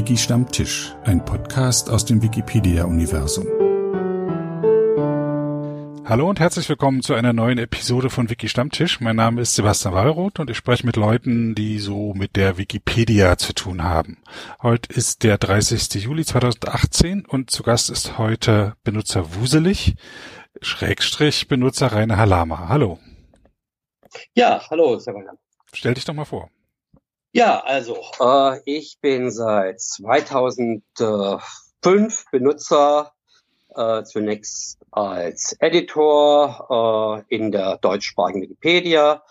Wiki Stammtisch, ein Podcast aus dem Wikipedia-Universum. Hallo und herzlich willkommen zu einer neuen Episode von Wiki Stammtisch. Mein Name ist Sebastian Wallroth und ich spreche mit Leuten, die so mit der Wikipedia zu tun haben. Heute ist der 30. Juli 2018 und zu Gast ist heute Benutzer Wuselig, Schrägstrich Benutzer Rainer Halama. Hallo. Ja, hallo Sebastian. Stell dich doch mal vor. Ja, also äh, ich bin seit 2005 Benutzer äh, zunächst als Editor äh, in der deutschsprachigen Wikipedia.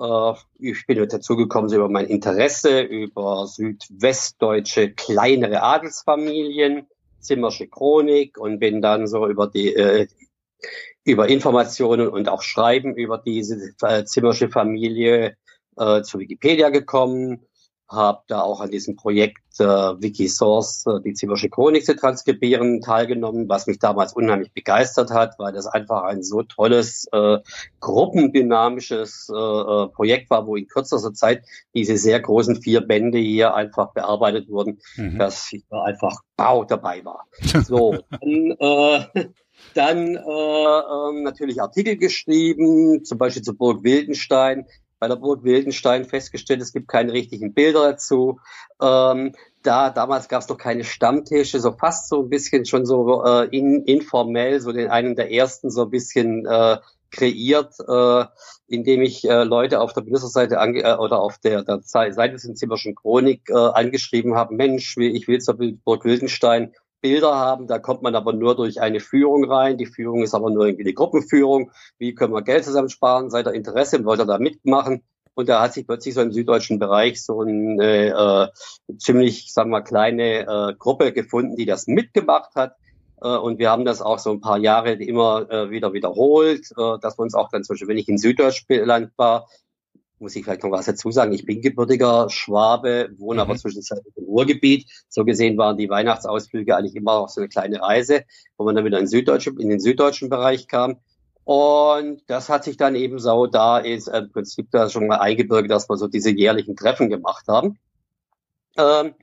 Äh, ich bin dazu gekommen so über mein Interesse über südwestdeutsche kleinere Adelsfamilien, Zimmersche Chronik und bin dann so über die äh, über Informationen und auch Schreiben über diese äh, Zimmersche Familie äh, zu Wikipedia gekommen habe da auch an diesem Projekt äh, Wikisource, äh, die Zimmersche Chronik zu transkribieren, teilgenommen, was mich damals unheimlich begeistert hat, weil das einfach ein so tolles, äh, gruppendynamisches äh, äh, Projekt war, wo in kürzester Zeit diese sehr großen vier Bände hier einfach bearbeitet wurden, mhm. dass ich da einfach bau dabei war. So, dann, äh, dann äh, äh, natürlich Artikel geschrieben, zum Beispiel zu Burg Wildenstein, bei der Burg Wildenstein festgestellt, es gibt keine richtigen Bilder dazu. Ähm, da damals gab es doch keine Stammtische, so fast so ein bisschen schon so äh, in, informell, so den einen der ersten so ein bisschen äh, kreiert, äh, indem ich äh, Leute auf der Benutzerseite ange äh, oder auf der, der Seite des Zimmerschen Chronik äh, angeschrieben haben, Mensch, ich will zur Burg Wildenstein Bilder haben. Da kommt man aber nur durch eine Führung rein. Die Führung ist aber nur irgendwie eine Gruppenführung. Wie können wir Geld zusammensparen? Seid ihr Interesse? Wollt ihr da mitmachen? Und da hat sich plötzlich so im süddeutschen Bereich so eine äh, ziemlich, sagen wir, kleine äh, Gruppe gefunden, die das mitgemacht hat. Äh, und wir haben das auch so ein paar Jahre immer äh, wieder wiederholt, äh, dass wir uns auch dann zum Beispiel, wenn ich in Süddeutschland war, muss ich vielleicht noch was dazu sagen. Ich bin gebürtiger Schwabe, wohne mhm. aber zwischenzeitlich im Ruhrgebiet. So gesehen waren die Weihnachtsausflüge eigentlich immer auch so eine kleine Reise, wo man dann wieder in, Süddeutsche, in den süddeutschen Bereich kam. Und das hat sich dann eben so, da ist im Prinzip da schon mal eingebürgert, dass wir so diese jährlichen Treffen gemacht haben. Ähm,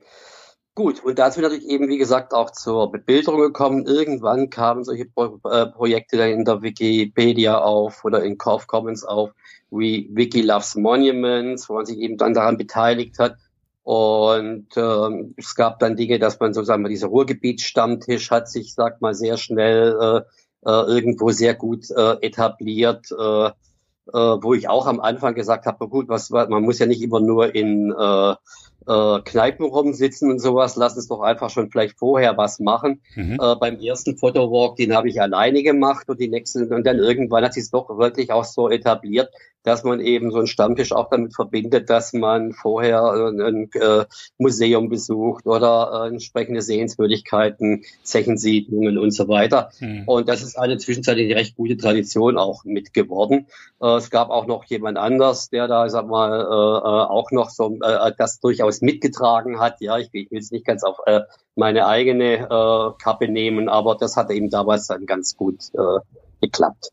Gut, und da sind wir natürlich eben, wie gesagt, auch zur Bebilderung gekommen. Irgendwann kamen solche Pro äh, Projekte dann in der Wikipedia auf oder in Cove Commons auf, wie Wiki Loves Monuments, wo man sich eben dann daran beteiligt hat. Und ähm, es gab dann Dinge, dass man sozusagen dieser Ruhrgebietsstammtisch hat sich, sag mal, sehr schnell äh, äh, irgendwo sehr gut äh, etabliert. Äh, äh, wo ich auch am Anfang gesagt habe, gut, was, man muss ja nicht immer nur in äh, äh, Kneipen rumsitzen und sowas, lass uns doch einfach schon vielleicht vorher was machen. Mhm. Äh, beim ersten Fotowalk, den habe ich alleine gemacht und die nächsten, und dann irgendwann hat sich es doch wirklich auch so etabliert, dass man eben so einen Stammtisch auch damit verbindet, dass man vorher äh, ein äh, Museum besucht oder äh, entsprechende Sehenswürdigkeiten, Zechensiedlungen und so weiter. Mhm. Und das ist eine zwischenzeitlich recht gute Tradition auch mit geworden. Äh, es gab auch noch jemand anders, der da, sag mal, äh, äh auch noch so das durchaus mitgetragen hat. Ja, ich, ich will es nicht ganz auf äh, meine eigene äh, Kappe nehmen, aber das hat eben damals dann ganz gut äh, geklappt.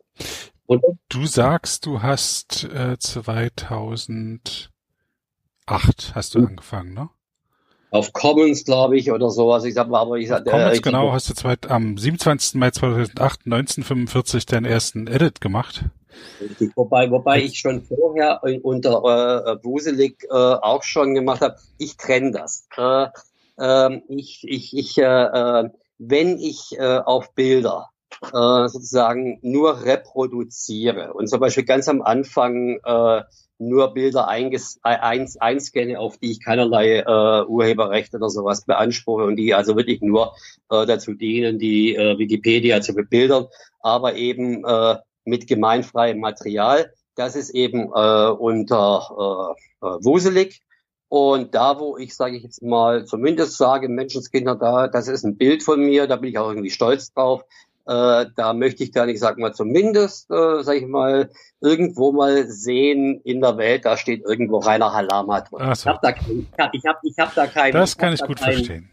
Und du sagst, du hast äh, 2008 hast du hm. angefangen, ne? Auf Commons, glaube ich, oder sowas. Ich sag mal, aber ich sag, Commons, äh, genau, hast du zweit, am 27. Mai 2008, 1945 deinen ersten Edit gemacht. Richtig. Wobei, wobei ich schon vorher unter äh, Buselig äh, auch schon gemacht habe. Ich trenne das. Äh, äh, ich, ich, ich, äh, äh, wenn ich äh, auf Bilder äh, sozusagen nur reproduziere und zum Beispiel ganz am Anfang äh, nur Bilder einges eins, einscanne, auf die ich keinerlei äh, Urheberrechte oder sowas beanspruche und die also wirklich nur äh, dazu dienen, die äh, Wikipedia zu bebildern, aber eben äh, mit gemeinfreiem Material. Das ist eben äh, unter äh, äh, Wuselig. Und da, wo ich, sage ich jetzt mal, zumindest sage, Menschenskinder, da, das ist ein Bild von mir, da bin ich auch irgendwie stolz drauf. Äh, da möchte ich dann, ich sag mal, zumindest, äh, sag ich mal, irgendwo mal sehen in der Welt, da steht irgendwo Rainer Halama drin. So. Ich habe da, ich hab, ich hab da kein. Das kann ich, ich gut kein, verstehen.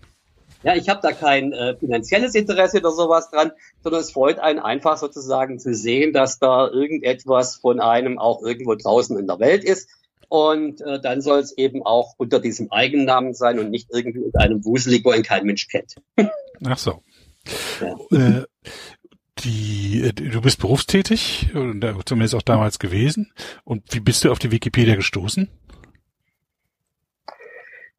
Ja, ich habe da kein äh, finanzielles Interesse oder sowas dran, sondern es freut einen einfach sozusagen zu sehen, dass da irgendetwas von einem auch irgendwo draußen in der Welt ist. Und äh, dann soll es eben auch unter diesem Eigennamen sein und nicht irgendwie unter einem Wuselig, wo ihn kein Mensch kennt. Ach so. Ja. Äh, die, äh, du bist berufstätig, zumindest auch damals gewesen. Und wie bist du auf die Wikipedia gestoßen?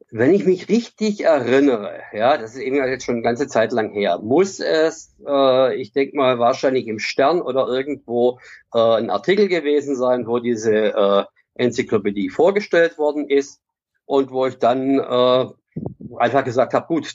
Wenn ich mich richtig erinnere, ja, das ist eben jetzt schon eine ganze Zeit lang her, muss es, äh, ich denke mal, wahrscheinlich im Stern oder irgendwo äh, ein Artikel gewesen sein, wo diese äh, Enzyklopädie vorgestellt worden ist und wo ich dann äh, einfach gesagt habe, gut,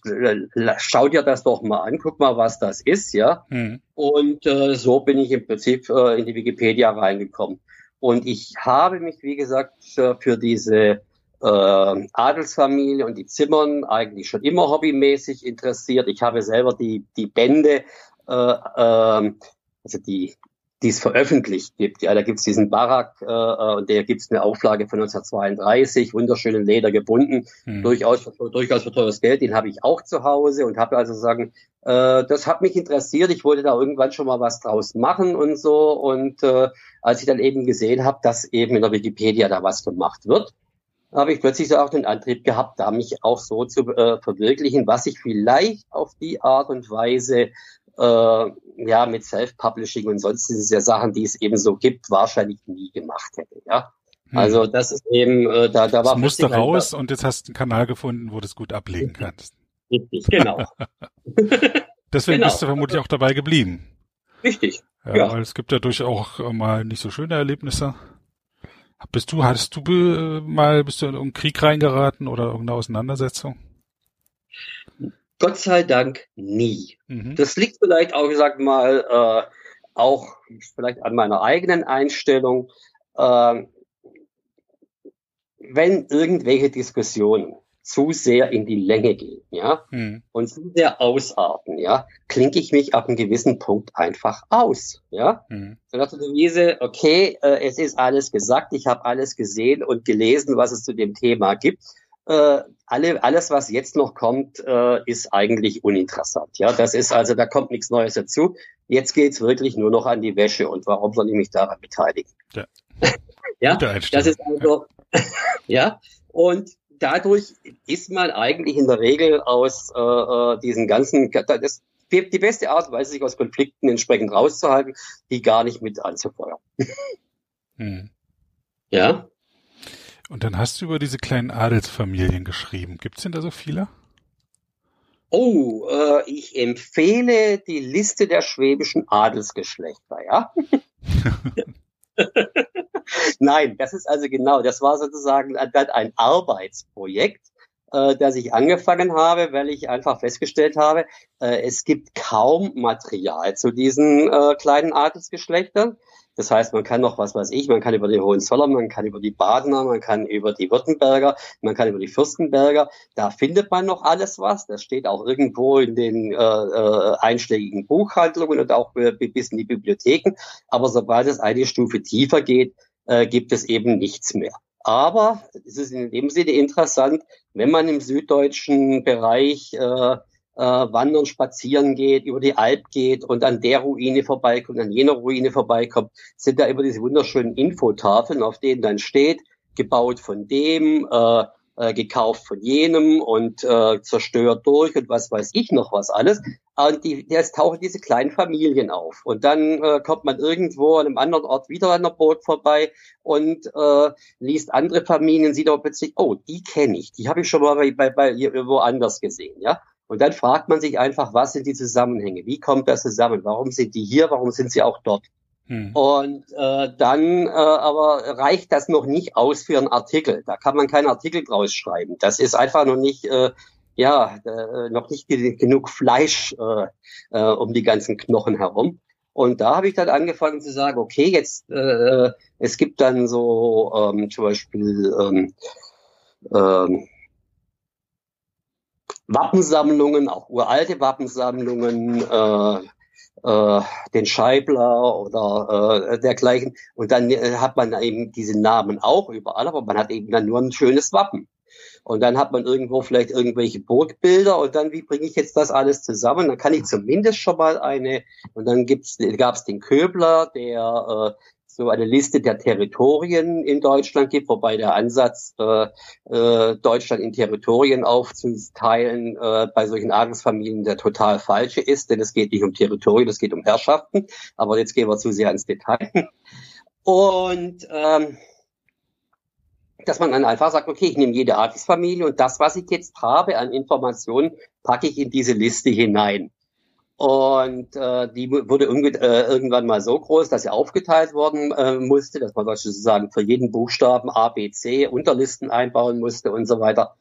schau dir das doch mal an, guck mal, was das ist, ja. Mhm. Und äh, so bin ich im Prinzip äh, in die Wikipedia reingekommen. Und ich habe mich, wie gesagt, für diese äh, Adelsfamilie und die Zimmern eigentlich schon immer hobbymäßig interessiert. Ich habe selber die, die Bände, äh, äh, also die die es veröffentlicht gibt. Ja, da gibt's diesen Barak, äh, äh und der gibt's eine Auflage von 1932, wunderschönen Leder gebunden, hm. durchaus, durchaus für teures Geld. Den habe ich auch zu Hause und habe also sagen, äh, das hat mich interessiert. Ich wollte da irgendwann schon mal was draus machen und so. Und äh, als ich dann eben gesehen habe, dass eben in der Wikipedia da was gemacht wird, habe ich plötzlich so auch den Antrieb gehabt, da mich auch so zu äh, verwirklichen, was ich vielleicht auf die Art und Weise äh, ja mit Self-Publishing und sonstigen ja Sachen, die es eben so gibt, wahrscheinlich nie gemacht hätte. Ja. Hm. Also das ist eben, äh, da, da war. Das musste raus und jetzt hast du einen Kanal gefunden, wo du es gut ablegen kannst. Richtig, genau. Deswegen genau. bist du vermutlich auch dabei geblieben. Richtig. Ja, ja. weil es gibt ja durchaus auch mal nicht so schöne Erlebnisse. Bist du, hattest du mal, bist du in irgendeinen Krieg reingeraten oder irgendeine Auseinandersetzung? Gott sei Dank nie. Mhm. Das liegt vielleicht auch, gesagt mal, äh, auch vielleicht an meiner eigenen Einstellung. Äh, wenn irgendwelche Diskussionen zu sehr in die Länge gehen, ja, hm. und zu sehr ausarten, ja, klinke ich mich ab einem gewissen Punkt einfach aus, ja. Hm. So nach der Devise, okay, äh, es ist alles gesagt, ich habe alles gesehen und gelesen, was es zu dem Thema gibt. Äh, alle, alles, was jetzt noch kommt, äh, ist eigentlich uninteressant. Ja, das ist also, da kommt nichts Neues dazu. Jetzt geht's wirklich nur noch an die Wäsche und warum soll ich mich daran beteiligen? Ja, ja das ist also, ja, und dadurch ist man eigentlich in der Regel aus äh, äh diesen ganzen, das, die, die beste Art und Weise, sich aus Konflikten entsprechend rauszuhalten, die gar nicht mit anzufeuern. Hm. Ja. Und dann hast du über diese kleinen Adelsfamilien geschrieben. Gibt's denn da so viele? Oh, äh, ich empfehle die Liste der schwäbischen Adelsgeschlechter, ja. Nein, das ist also genau, das war sozusagen ein Arbeitsprojekt, äh, das ich angefangen habe, weil ich einfach festgestellt habe, äh, es gibt kaum Material zu diesen äh, kleinen Adelsgeschlechtern. Das heißt, man kann noch, was weiß ich, man kann über die Hohenzollern, man kann über die Badener, man kann über die Württemberger, man kann über die Fürstenberger. Da findet man noch alles was. Das steht auch irgendwo in den äh, äh, einschlägigen Buchhandlungen und auch bis in die Bibliotheken. Aber sobald es eine Stufe tiefer geht, äh, gibt es eben nichts mehr. Aber es ist in dem Sinne interessant, wenn man im süddeutschen Bereich äh, äh, wandern, spazieren geht, über die Alp geht und an der Ruine vorbeikommt, an jener Ruine vorbeikommt, sind da immer diese wunderschönen Infotafeln, auf denen dann steht, gebaut von dem, äh, äh, gekauft von jenem und äh, zerstört durch und was weiß ich noch was alles. Und die, jetzt tauchen diese kleinen Familien auf. Und dann äh, kommt man irgendwo an einem anderen Ort wieder an der Boot vorbei und äh, liest andere Familien, sieht aber plötzlich, oh, die kenne ich, die habe ich schon mal bei, bei, bei woanders gesehen, ja. Und dann fragt man sich einfach, was sind die Zusammenhänge? Wie kommt das zusammen? Warum sind die hier? Warum sind sie auch dort? Hm. Und äh, dann äh, aber reicht das noch nicht aus für einen Artikel. Da kann man keinen Artikel draus schreiben. Das ist einfach noch nicht, äh, ja, äh, noch nicht genug Fleisch äh, äh, um die ganzen Knochen herum. Und da habe ich dann angefangen zu sagen, okay, jetzt äh, es gibt dann so ähm, zum Beispiel ähm, ähm, Wappensammlungen, auch uralte Wappensammlungen, äh, äh, den Scheibler oder äh, dergleichen. Und dann äh, hat man eben diese Namen auch überall, aber man hat eben dann nur ein schönes Wappen. Und dann hat man irgendwo vielleicht irgendwelche Burgbilder und dann, wie bringe ich jetzt das alles zusammen? Dann kann ich zumindest schon mal eine, und dann gibt's, gab es den Köbler, der äh, so eine Liste der Territorien in Deutschland gibt, wobei der Ansatz, äh, äh, Deutschland in Territorien aufzuteilen, äh, bei solchen Adelsfamilien der total falsche ist, denn es geht nicht um Territorien, es geht um Herrschaften. Aber jetzt gehen wir zu sehr ins Detail. Und ähm, dass man dann einfach sagt, okay, ich nehme jede Adelsfamilie und das, was ich jetzt habe an Informationen, packe ich in diese Liste hinein. Und äh, die wurde äh, irgendwann mal so groß, dass sie aufgeteilt worden äh, musste, dass man sozusagen für jeden Buchstaben A, B, C Unterlisten einbauen musste und so weiter.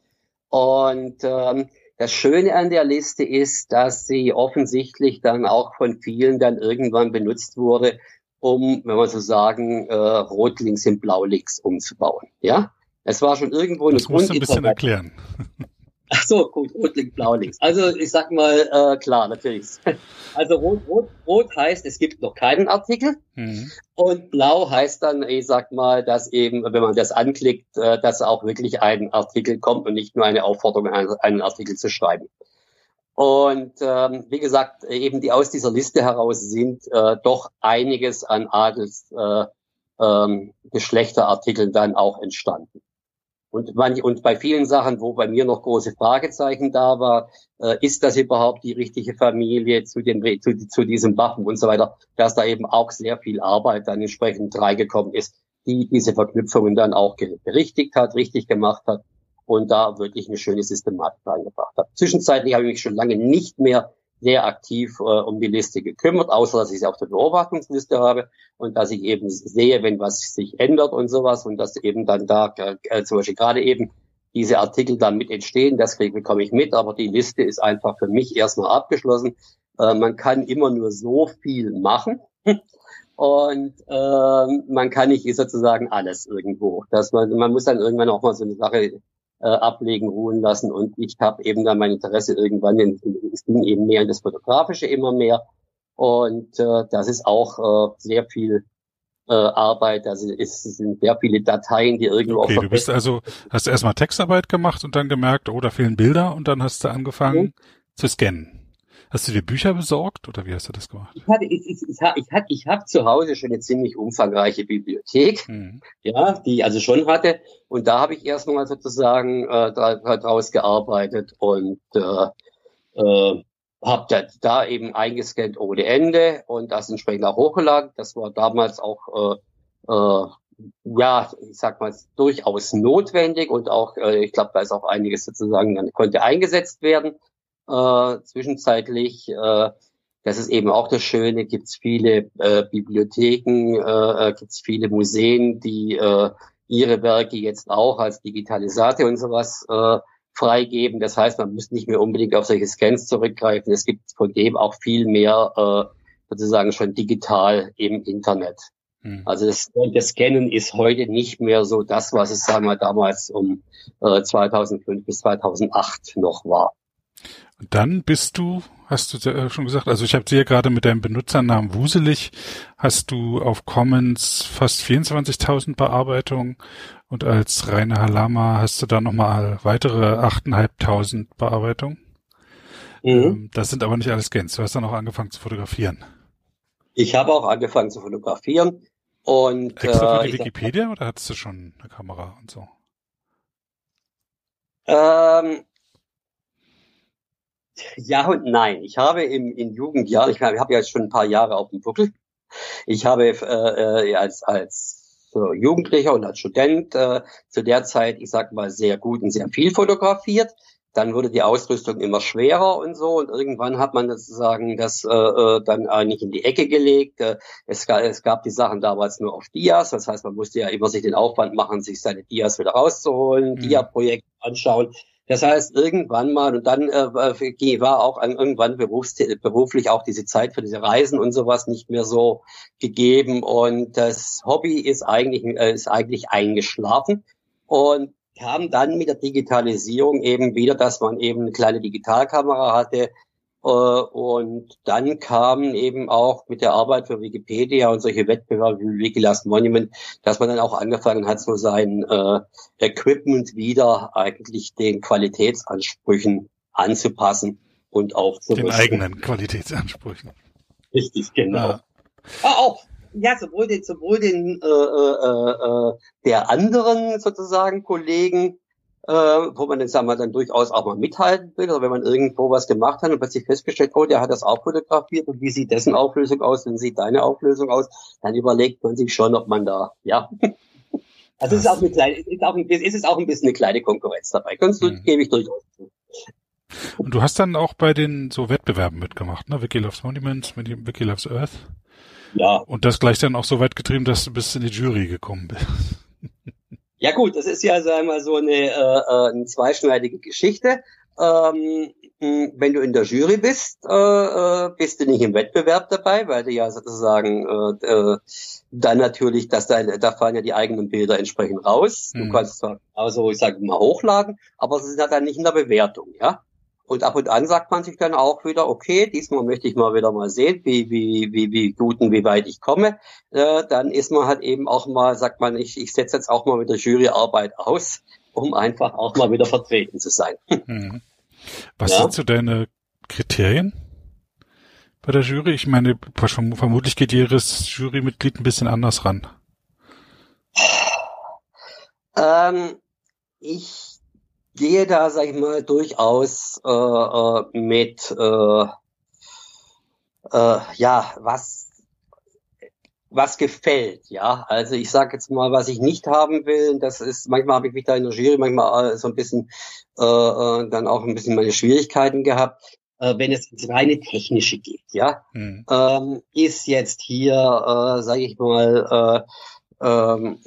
Und ähm, das Schöne an der Liste ist, dass sie offensichtlich dann auch von vielen dann irgendwann benutzt wurde, um, wenn man so sagen, äh, rot links in blau links umzubauen. Ja, es war schon irgendwo eine Das musst du ein bisschen erklären. Ach so, gut, rot links, blau links. Also ich sag mal, äh, klar, natürlich. Also rot, rot, rot heißt, es gibt noch keinen Artikel. Mhm. Und blau heißt dann, ich sag mal, dass eben, wenn man das anklickt, äh, dass auch wirklich ein Artikel kommt und nicht nur eine Aufforderung, einen, einen Artikel zu schreiben. Und ähm, wie gesagt, eben die aus dieser Liste heraus sind äh, doch einiges an Adels äh, ähm, Geschlechterartikeln dann auch entstanden. Und, man, und bei vielen Sachen, wo bei mir noch große Fragezeichen da war, äh, ist das überhaupt die richtige Familie zu, den, zu, zu diesem Waffen und so weiter, dass da eben auch sehr viel Arbeit dann entsprechend reingekommen ist, die diese Verknüpfungen dann auch berichtigt hat, richtig gemacht hat und da wirklich eine schöne Systematik reingebracht habe. Zwischenzeitlich habe ich mich schon lange nicht mehr sehr aktiv äh, um die Liste gekümmert, außer dass ich sie auf der Beobachtungsliste habe und dass ich eben sehe, wenn was sich ändert und sowas und dass eben dann da äh, zum Beispiel gerade eben diese Artikel dann mit entstehen, das bekomme ich mit, aber die Liste ist einfach für mich erstmal abgeschlossen. Äh, man kann immer nur so viel machen. Und äh, man kann nicht sozusagen alles irgendwo. Dass man, man muss dann irgendwann auch mal so eine Sache äh, ablegen, ruhen lassen. Und ich habe eben dann mein Interesse irgendwann, in, es ging eben mehr in das Fotografische immer mehr. Und äh, das ist auch äh, sehr viel äh, Arbeit. Also es sind sehr viele Dateien, die irgendwo Okay, du bist also, hast du erstmal Textarbeit gemacht und dann gemerkt, oh, da fehlen Bilder und dann hast du angefangen mhm. zu scannen. Hast du dir Bücher besorgt oder wie hast du das gemacht? Ich hatte, ich, ich, ich, ich, ich habe zu Hause schon eine ziemlich umfangreiche Bibliothek, mhm. ja, die ich also schon hatte. Und da habe ich erstmal sozusagen äh, daraus gearbeitet und äh, äh, habe da, da eben eingescannt ohne Ende und das entsprechend auch hochgeladen. Das war damals auch äh, äh, ja, ich sag mal, durchaus notwendig und auch, äh, ich glaube, da ist auch einiges sozusagen, dann konnte eingesetzt werden äh, zwischenzeitlich. Äh, das ist eben auch das Schöne, gibt es viele äh, Bibliotheken, äh, äh gibt es viele Museen, die äh, ihre Werke jetzt auch als Digitalisate und sowas äh, freigeben. Das heißt, man muss nicht mehr unbedingt auf solche Scans zurückgreifen. Es gibt von dem auch viel mehr äh, sozusagen schon digital im Internet. Hm. Also das, das Scannen ist heute nicht mehr so das, was es sagen wir damals um äh, 2005 bis 2008 noch war. Dann bist du, hast du schon gesagt, also ich habe dir gerade mit deinem Benutzernamen Wuselig, hast du auf Commons fast 24.000 Bearbeitungen und als Rainer Halama hast du da nochmal weitere 8.500 Bearbeitungen. Mhm. Ähm, das sind aber nicht alles Scans. Du hast dann auch angefangen zu fotografieren. Ich habe auch angefangen zu fotografieren. Und, Extra für die äh, Wikipedia oder hattest du schon eine Kamera und so? Ähm, ja und nein. Ich habe im, in Jugendjahren, ich habe ja jetzt schon ein paar Jahre auf dem Buckel. Ich habe äh, äh, als, als so Jugendlicher und als Student äh, zu der Zeit, ich sag mal, sehr gut und sehr viel fotografiert. Dann wurde die Ausrüstung immer schwerer und so und irgendwann hat man sozusagen das äh, äh dann eigentlich in die Ecke gelegt. Äh, es, gab, es gab die Sachen damals nur auf Dias, das heißt, man musste ja immer sich den Aufwand machen, sich seine Dias wieder rauszuholen, mhm. Dia-Projekt anschauen. Das heißt, irgendwann mal, und dann äh, war auch irgendwann beruflich auch diese Zeit für diese Reisen und sowas nicht mehr so gegeben. Und das Hobby ist eigentlich, äh, ist eigentlich eingeschlafen. Und kam dann mit der Digitalisierung eben wieder, dass man eben eine kleine Digitalkamera hatte, und dann kam eben auch mit der Arbeit für Wikipedia und solche Wettbewerbe wie Wikilast Monument, dass man dann auch angefangen hat, so sein äh, Equipment wieder eigentlich den Qualitätsansprüchen anzupassen und auch zu den eigenen Qualitätsansprüchen. Richtig, genau. Ja. Ah, auch ja, sowohl den, sowohl den äh, äh, äh, der anderen sozusagen Kollegen, äh, wo man dann, sagen wir, dann durchaus auch mal mithalten will, oder wenn man irgendwo was gemacht hat und plötzlich festgestellt, oh, der hat das auch fotografiert und wie sieht dessen Auflösung aus, wie sieht deine Auflösung aus, dann überlegt man sich schon, ob man da, ja. Also es ist auch eine kleine, es ist auch ein, es ist auch ein bisschen eine kleine Konkurrenz dabei. Kannst du, mhm. gebe ich durchaus zu. Und du hast dann auch bei den so Wettbewerben mitgemacht, ne? Wiki Loves Monuments, Wiki Loves Earth. Ja. Und das gleich dann auch so weit getrieben, dass du bis in die Jury gekommen bist. Ja gut, das ist ja sagen wir mal so eine, äh, äh, eine zweischneidige Geschichte. Ähm, wenn du in der Jury bist, äh, äh, bist du nicht im Wettbewerb dabei, weil du ja sozusagen äh, äh, dann natürlich, dass da, da fallen ja die eigenen Bilder entsprechend raus. Mhm. Du kannst zwar also ich sage mal hochladen, aber sie sind ja dann nicht in der Bewertung, ja. Und ab und an sagt man sich dann auch wieder, okay, diesmal möchte ich mal wieder mal sehen, wie, wie, wie, wie gut und wie weit ich komme. Äh, dann ist man halt eben auch mal, sagt man, ich, ich setze jetzt auch mal mit der Juryarbeit aus, um einfach auch mal wieder vertreten zu sein. Mhm. Was ja? sind so deine Kriterien bei der Jury? Ich meine, vermutlich geht jedes Jurymitglied ein bisschen anders ran. Ähm, ich gehe da, sag ich mal, durchaus äh, äh, mit, äh, äh, ja, was was gefällt, ja. Also ich sage jetzt mal, was ich nicht haben will, das ist, manchmal habe ich mich da in der Jury manchmal äh, so ein bisschen äh, äh, dann auch ein bisschen meine Schwierigkeiten gehabt, äh, wenn es ins reine Technische geht, ja. Hm. Ähm, ist jetzt hier, äh, sage ich mal, äh, ähm,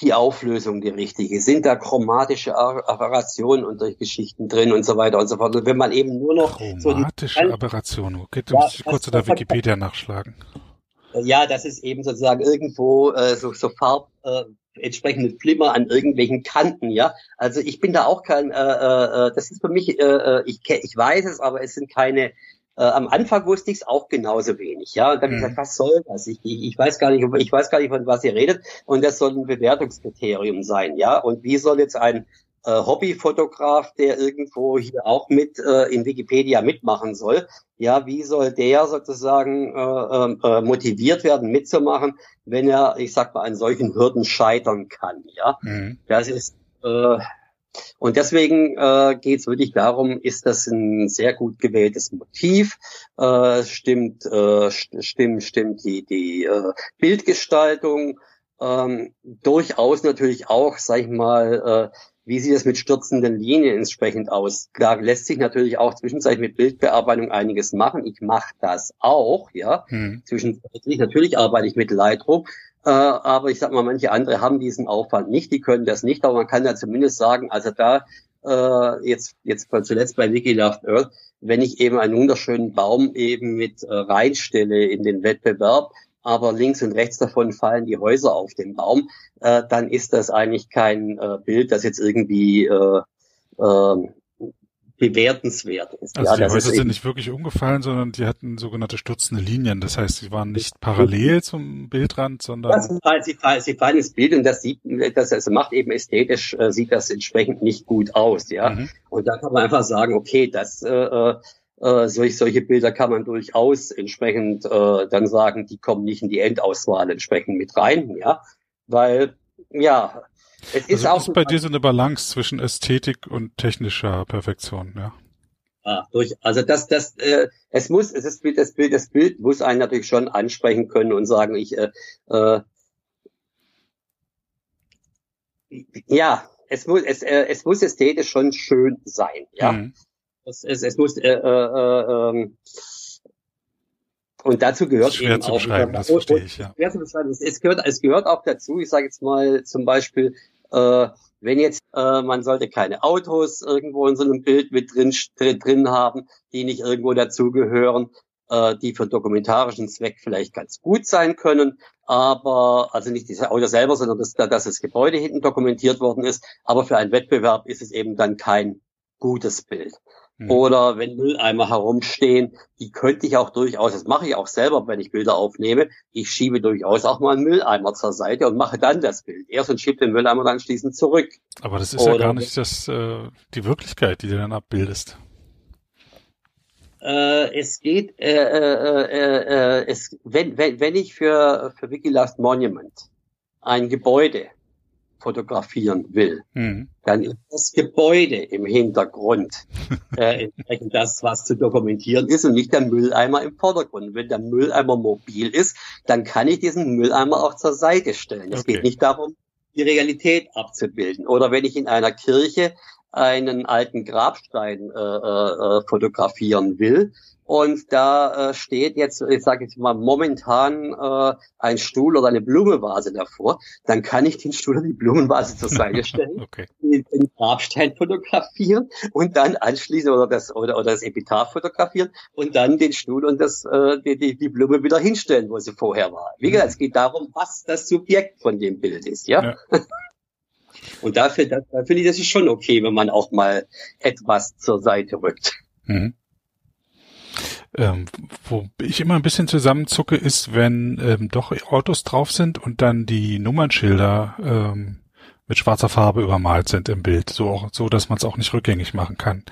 die Auflösung die richtige? Sind da chromatische Aberrationen und solche Geschichten drin und so weiter und so fort? Und wenn man eben nur noch chromatische so Aberrationen, okay, du ja, musst kurz in der Wikipedia nachschlagen. Ja, das ist eben sozusagen irgendwo äh, so, so Farb äh, entsprechende Flimmer an irgendwelchen Kanten, ja. Also ich bin da auch kein, äh, äh, das ist für mich, äh, äh ich, ich weiß es, aber es sind keine äh, am Anfang wusste ich es auch genauso wenig, ja. Und dann mhm. gesagt, was soll das? Ich, ich, ich weiß gar nicht, ich weiß gar nicht, von was ihr redet. Und das soll ein Bewertungskriterium sein, ja. Und wie soll jetzt ein äh, Hobbyfotograf, der irgendwo hier auch mit äh, in Wikipedia mitmachen soll, ja, wie soll der sozusagen äh, ähm, äh, motiviert werden, mitzumachen, wenn er, ich sag mal, an solchen Hürden scheitern kann, ja. Mhm. Das ist äh, und deswegen äh, geht es wirklich darum, ist das ein sehr gut gewähltes Motiv, äh, stimmt, äh, stimmt, stimmt die, die äh, Bildgestaltung, ähm, durchaus natürlich auch, sag ich mal, äh, wie sieht es mit stürzenden Linien entsprechend aus? Da lässt sich natürlich auch zwischenzeitlich mit Bildbearbeitung einiges machen. Ich mache das auch, ja. Hm. Zwischenzeitlich natürlich arbeite ich mit Lightroom, aber ich sag mal, manche andere haben diesen Aufwand nicht, die können das nicht, aber man kann ja zumindest sagen, also da äh, jetzt jetzt zuletzt bei Wiki Loved Earth, wenn ich eben einen wunderschönen Baum eben mit äh, reinstelle in den Wettbewerb, aber links und rechts davon fallen die Häuser auf den Baum, äh, dann ist das eigentlich kein äh, Bild, das jetzt irgendwie äh, äh, bewertenswert ist. Also ja, die Häuser sind nicht wirklich umgefallen, sondern die hatten sogenannte stürzende Linien. Das heißt, sie waren nicht parallel zum Bildrand, sondern das heißt, sie, fallen, sie fallen ins Bild und das sieht, das also macht eben ästhetisch äh, sieht das entsprechend nicht gut aus, ja. Mhm. Und da kann man einfach sagen, okay, das äh, äh, äh solche, solche Bilder kann man durchaus entsprechend äh, dann sagen, die kommen nicht in die Endauswahl entsprechend mit rein, ja, weil ja es ist also auch ist bei dir so eine Balance zwischen Ästhetik und technischer Perfektion, ja. Ah, durch, also das, das, äh, es muss, es ist das Bild, das Bild muss einen natürlich schon ansprechen können und sagen, ich, äh, äh, ja, es muss, es, äh, es muss ästhetisch schon schön sein, ja. Mhm. Es, es, es muss, äh, äh, äh, ähm, und dazu gehört schwer eben zu auch, beschreiben, das verstehe ich, ja. Schwer zu beschreiben. Es gehört, es gehört auch dazu, ich sage jetzt mal zum Beispiel, äh, wenn jetzt äh, man sollte keine Autos irgendwo in so einem Bild mit drin, drin haben, die nicht irgendwo dazugehören, äh, die für dokumentarischen Zweck vielleicht ganz gut sein können, aber also nicht diese Auto selber, sondern dass, dass das Gebäude hinten dokumentiert worden ist. Aber für einen Wettbewerb ist es eben dann kein gutes Bild. Mhm. Oder wenn Mülleimer herumstehen, die könnte ich auch durchaus, das mache ich auch selber, wenn ich Bilder aufnehme, ich schiebe durchaus auch mal einen Mülleimer zur Seite und mache dann das Bild. Erst und schiebe den Mülleimer dann schließend zurück. Aber das ist Oder ja gar nicht das, äh, die Wirklichkeit, die du dann abbildest. Äh, es geht, äh, äh, äh, äh, es, wenn, wenn, wenn ich für, für Wikilast Monument ein Gebäude fotografieren will, mhm. dann ist das Gebäude im Hintergrund äh, entsprechend das, was zu dokumentieren ist und nicht der Mülleimer im Vordergrund. Wenn der Mülleimer mobil ist, dann kann ich diesen Mülleimer auch zur Seite stellen. Es okay. geht nicht darum, die Realität abzubilden. Oder wenn ich in einer Kirche einen alten Grabstein äh, äh, fotografieren will, und da äh, steht jetzt, ich sage jetzt mal momentan äh, ein Stuhl oder eine Blumenvase davor, dann kann ich den Stuhl oder die Blumenvase zur Seite stellen, okay. den, den Grabstein fotografieren und dann anschließend oder das oder, oder das Epitaph fotografieren und dann den Stuhl und das äh, die, die, die Blume wieder hinstellen, wo sie vorher war. Wie gesagt, es geht darum, was das Subjekt von dem Bild ist, ja. ja. Und dafür, da, da finde ich, das ist schon okay, wenn man auch mal etwas zur Seite rückt. Mhm. Ähm, wo ich immer ein bisschen zusammenzucke, ist, wenn ähm, doch Autos drauf sind und dann die Nummernschilder ähm, mit schwarzer Farbe übermalt sind im Bild, so so, dass man es auch nicht rückgängig machen kann.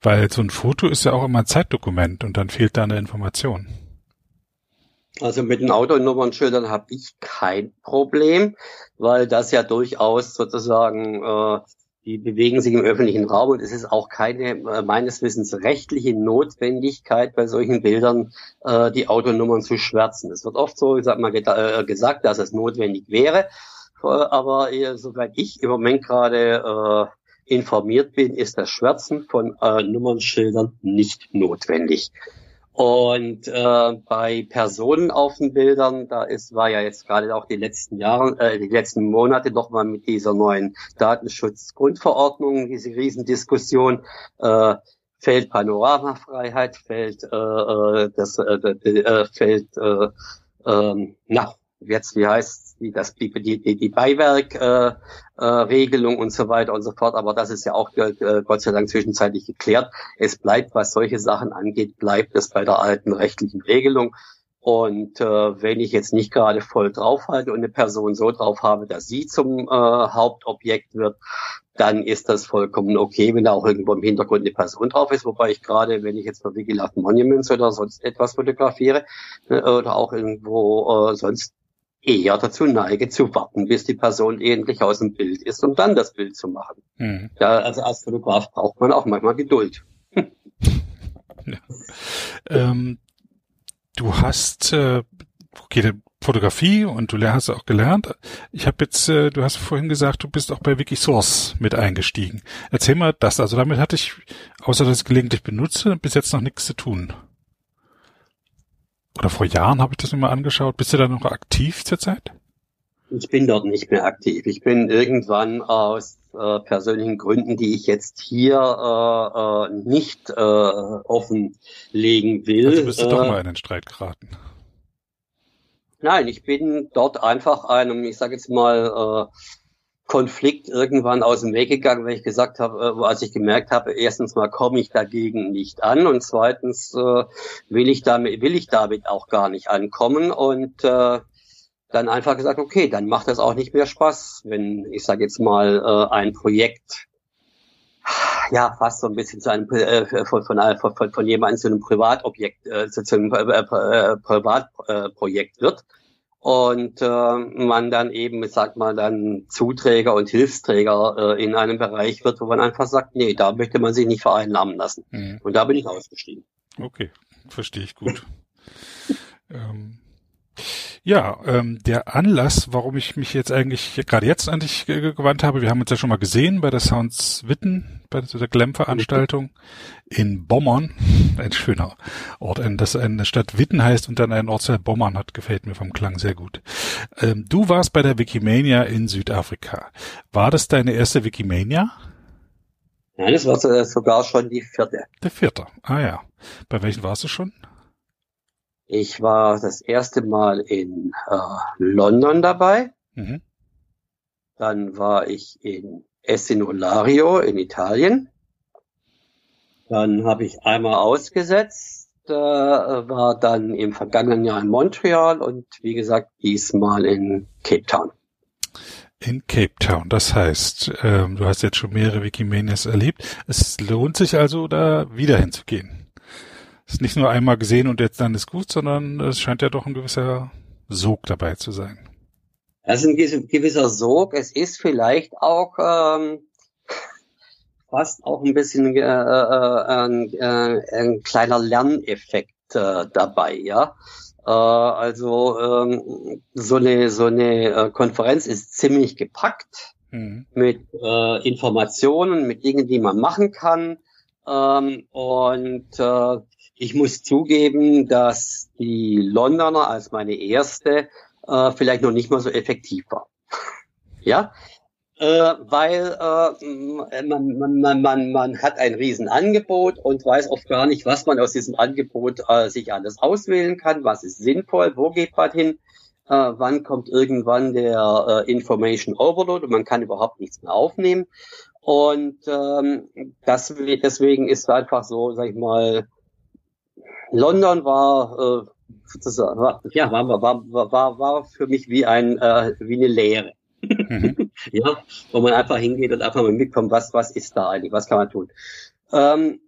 Weil so ein Foto ist ja auch immer ein Zeitdokument und dann fehlt da eine Information. Also mit den Autonummernschildern habe ich kein Problem, weil das ja durchaus sozusagen äh, die bewegen sich im öffentlichen Raum und es ist auch keine äh, meines Wissens rechtliche Notwendigkeit bei solchen Bildern äh, die Autonummern zu schwärzen. Es wird oft so sag mal, äh, gesagt, dass es notwendig wäre, äh, aber äh, soweit ich im Moment gerade äh, informiert bin, ist das Schwärzen von äh, Nummernschildern nicht notwendig. Und äh, bei Personen auf den Bildern, da ist, war ja jetzt gerade auch die letzten Jahre, äh, die letzten Monate noch mal mit dieser neuen Datenschutzgrundverordnung, diese Riesendiskussion, äh, fällt Panoramafreiheit, fällt äh, äh das äh, äh, fällt äh, äh, na, jetzt wie heißt die, das die die, die Beiwerkregelung äh, äh, und so weiter und so fort. Aber das ist ja auch äh, Gott sei Dank zwischenzeitlich geklärt. Es bleibt, was solche Sachen angeht, bleibt es bei der alten rechtlichen Regelung. Und äh, wenn ich jetzt nicht gerade voll draufhalte und eine Person so drauf habe, dass sie zum äh, Hauptobjekt wird, dann ist das vollkommen okay, wenn da auch irgendwo im Hintergrund eine Person drauf ist. Wobei ich gerade, wenn ich jetzt für Wikilab Monuments oder sonst etwas fotografiere äh, oder auch irgendwo äh, sonst eher dazu neige, zu warten, bis die Person endlich aus dem Bild ist, um dann das Bild zu machen. Mhm. Ja, also als Fotograf braucht man auch manchmal Geduld. ja. ähm, du hast äh, okay, Fotografie und du hast auch gelernt. Ich habe jetzt, äh, du hast vorhin gesagt, du bist auch bei Wikisource mit eingestiegen. Erzähl mal das. Also damit hatte ich, außer dass ich gelegentlich benutze, bis jetzt noch nichts zu tun oder vor Jahren habe ich das mal angeschaut. Bist du da noch aktiv zurzeit? Ich bin dort nicht mehr aktiv. Ich bin irgendwann aus äh, persönlichen Gründen, die ich jetzt hier äh, äh, nicht äh, offenlegen will. Also bist du doch äh, mal in den Streit geraten. Nein, ich bin dort einfach einem, ich sage jetzt mal, äh, Konflikt irgendwann aus dem Weg gegangen, weil ich gesagt habe, äh, als ich gemerkt habe, erstens mal komme ich dagegen nicht an und zweitens äh, will ich damit will ich damit auch gar nicht ankommen und äh, dann einfach gesagt, okay, dann macht das auch nicht mehr Spaß, wenn ich sage jetzt mal äh, ein Projekt ja fast so ein bisschen zu einem äh, von, von, von, von jemandem zu einem Privatobjekt äh, zu, zu einem äh, äh, Privatprojekt wird und äh, man dann eben, ich sag mal, dann Zuträger und Hilfsträger äh, in einem Bereich wird, wo man einfach sagt, nee, da möchte man sich nicht vereinnahmen lassen. Mhm. Und da bin ich ausgestiegen. Okay, verstehe ich gut. ähm, ja, ähm, der Anlass, warum ich mich jetzt eigentlich gerade jetzt an dich gewandt habe, wir haben uns ja schon mal gesehen bei der Sounds Witten, bei der Glam-Veranstaltung in Bommern, ein schöner Ort, ein, das eine Stadt Witten heißt und dann ein Ortsteil Bommern hat, gefällt mir vom Klang sehr gut. Ähm, du warst bei der Wikimania in Südafrika. War das deine erste Wikimania? Nein, es war sogar schon die vierte. Der vierte, ah ja. Bei welchen warst du schon? Ich war das erste Mal in äh, London dabei. Mhm. Dann war ich in Essinolario in Italien. Dann habe ich einmal ausgesetzt, äh, war dann im vergangenen Jahr in Montreal und wie gesagt diesmal in Cape Town. In Cape Town, das heißt, ähm, du hast jetzt schon mehrere Wikimanias erlebt. Es lohnt sich also, da wieder hinzugehen. Ist nicht nur einmal gesehen und jetzt dann ist gut, sondern es scheint ja doch ein gewisser Sog dabei zu sein. Es ist ein gewisser Sog. Es ist vielleicht auch ähm, fast auch ein bisschen äh, äh, ein, äh, ein kleiner Lerneffekt äh, dabei, ja. Äh, also ähm, so eine so eine äh, Konferenz ist ziemlich gepackt mhm. mit Informationen, mit Dingen, die man machen kann. Ähm, und äh, ich muss zugeben, dass die Londoner als meine erste äh, vielleicht noch nicht mal so effektiv war. ja, äh, weil äh, man, man, man, man, hat ein Riesenangebot und weiß oft gar nicht, was man aus diesem Angebot äh, sich alles auswählen kann, was ist sinnvoll, wo geht man hin, äh, wann kommt irgendwann der äh, Information Overload und man kann überhaupt nichts mehr aufnehmen. Und ähm, das, deswegen ist einfach so, sag ich mal, London war, äh, war ja war, war, war, war für mich wie ein äh, wie eine Lehre. Mhm. ja, wo man einfach hingeht und einfach mal mitkommt, was, was ist da eigentlich, was kann man tun. Ähm,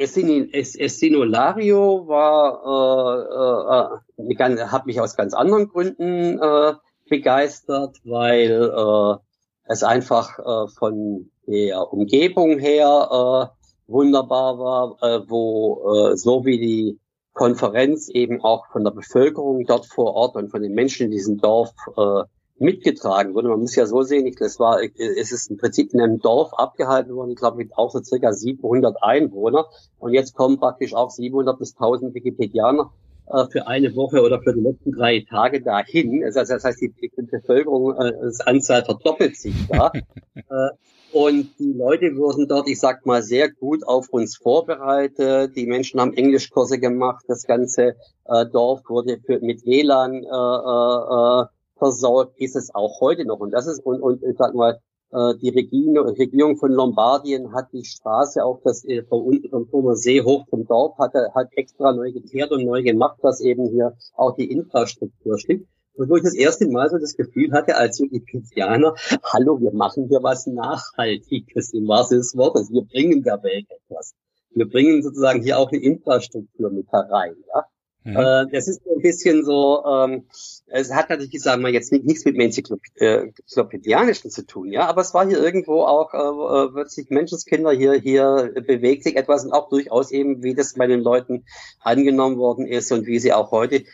Essinolario war, äh, äh, hat mich aus ganz anderen Gründen äh, begeistert, weil äh, es einfach äh, von der Umgebung her äh, wunderbar war, äh, wo äh, so wie die Konferenz eben auch von der Bevölkerung dort vor Ort und von den Menschen in diesem Dorf äh, mitgetragen wurde. Man muss ja so sehen, ich, das war, es ist im Prinzip in einem Dorf abgehalten worden, ich glaube mit auch so circa 700 Einwohner. Und jetzt kommen praktisch auch 700 bis 1000 Wikipedianer äh, für eine Woche oder für die letzten drei Tage dahin. Also das heißt, die, die Bevölkerung, äh, das Anzahl verdoppelt sich da. äh, und die Leute wurden dort, ich sag mal, sehr gut auf uns vorbereitet. Die Menschen haben Englischkurse gemacht. Das ganze äh, Dorf wurde für, mit WLAN äh, äh, äh versorgt, ist es auch heute noch. Und das ist, und, und ich sag mal, äh, die Regierung, von Lombardien hat die Straße auch das äh, unten vom Turmer See hoch zum Dorf hat, hat extra neu geteert und neu gemacht, dass eben hier auch die Infrastruktur steht. Und wo ich das erste Mal so das Gefühl hatte, als Wikipedianer, hallo, wir machen hier was Nachhaltiges im wahrsten des Wortes. Wir bringen der Welt etwas. Wir bringen sozusagen hier auch eine Infrastruktur mit herein. Ja? Mhm. Äh, das ist ein bisschen so, ähm, es hat natürlich, sagen wir jetzt nichts mit dem Enzyklopädianischen zu tun, ja, aber es war hier irgendwo auch, äh, äh, wird sich Menschenskinder hier, hier bewegt sich etwas und auch durchaus eben, wie das bei den Leuten angenommen worden ist und wie sie auch heute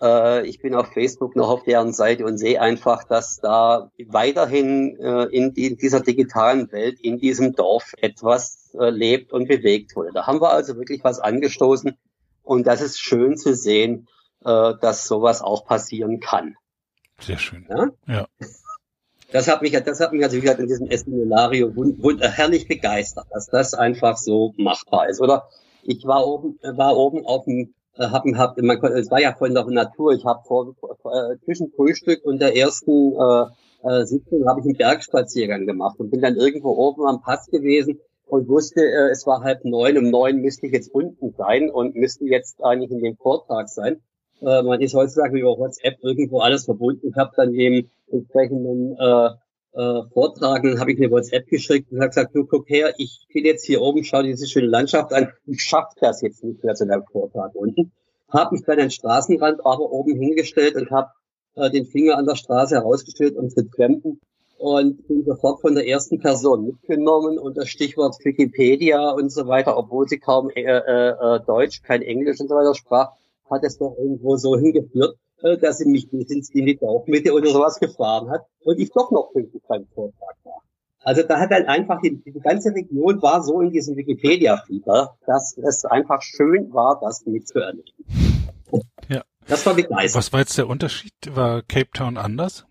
äh, ich bin auf Facebook noch auf deren Seite und sehe einfach, dass da weiterhin äh, in, die, in, dieser digitalen Welt, in diesem Dorf etwas äh, lebt und bewegt wurde. Da haben wir also wirklich was angestoßen, und das ist schön zu sehen, äh, dass sowas auch passieren kann. Sehr schön. Ja. ja. Das hat mich, das hat mich also wie gesagt in diesem wund, äh, herrlich begeistert, dass das einfach so machbar ist. Oder ich war oben, war oben auf dem, äh, hab, hab, man, es war ja von der Natur. Ich habe vor, äh, zwischen Frühstück und der ersten äh, äh, Sitzung habe ich einen Bergspaziergang gemacht und bin dann irgendwo oben am Pass gewesen und wusste, äh, es war halb neun, um neun müsste ich jetzt unten sein und müsste jetzt eigentlich in dem Vortrag sein. Äh, man ist heutzutage über WhatsApp irgendwo alles verbunden. Ich habe dann dem entsprechenden äh, äh, Vortrag, dann habe ich eine WhatsApp geschickt und habe gesagt, du guck her, ich bin jetzt hier oben, schau diese schöne Landschaft an, ich schaff das jetzt nicht mehr zu deinem Vortrag unten. Habe mich dann an den Straßenrand aber oben hingestellt und habe äh, den Finger an der Straße herausgestellt und zu trampen. Und bin sofort von der ersten Person mitgenommen und das Stichwort Wikipedia und so weiter, obwohl sie kaum äh, äh, äh, Deutsch, kein Englisch und so weiter sprach, hat es doch irgendwo so hingeführt, dass sie mich bis ins in die Dorfmitte oder sowas gefahren hat und ich doch noch pünktlich beim Vortrag war. Also da hat halt einfach die, die ganze Region war so in diesem Wikipedia-Fieber, dass es einfach schön war, das mitzuerleben. Ja. Das war begeistert. Was war jetzt der Unterschied? War Cape Town anders?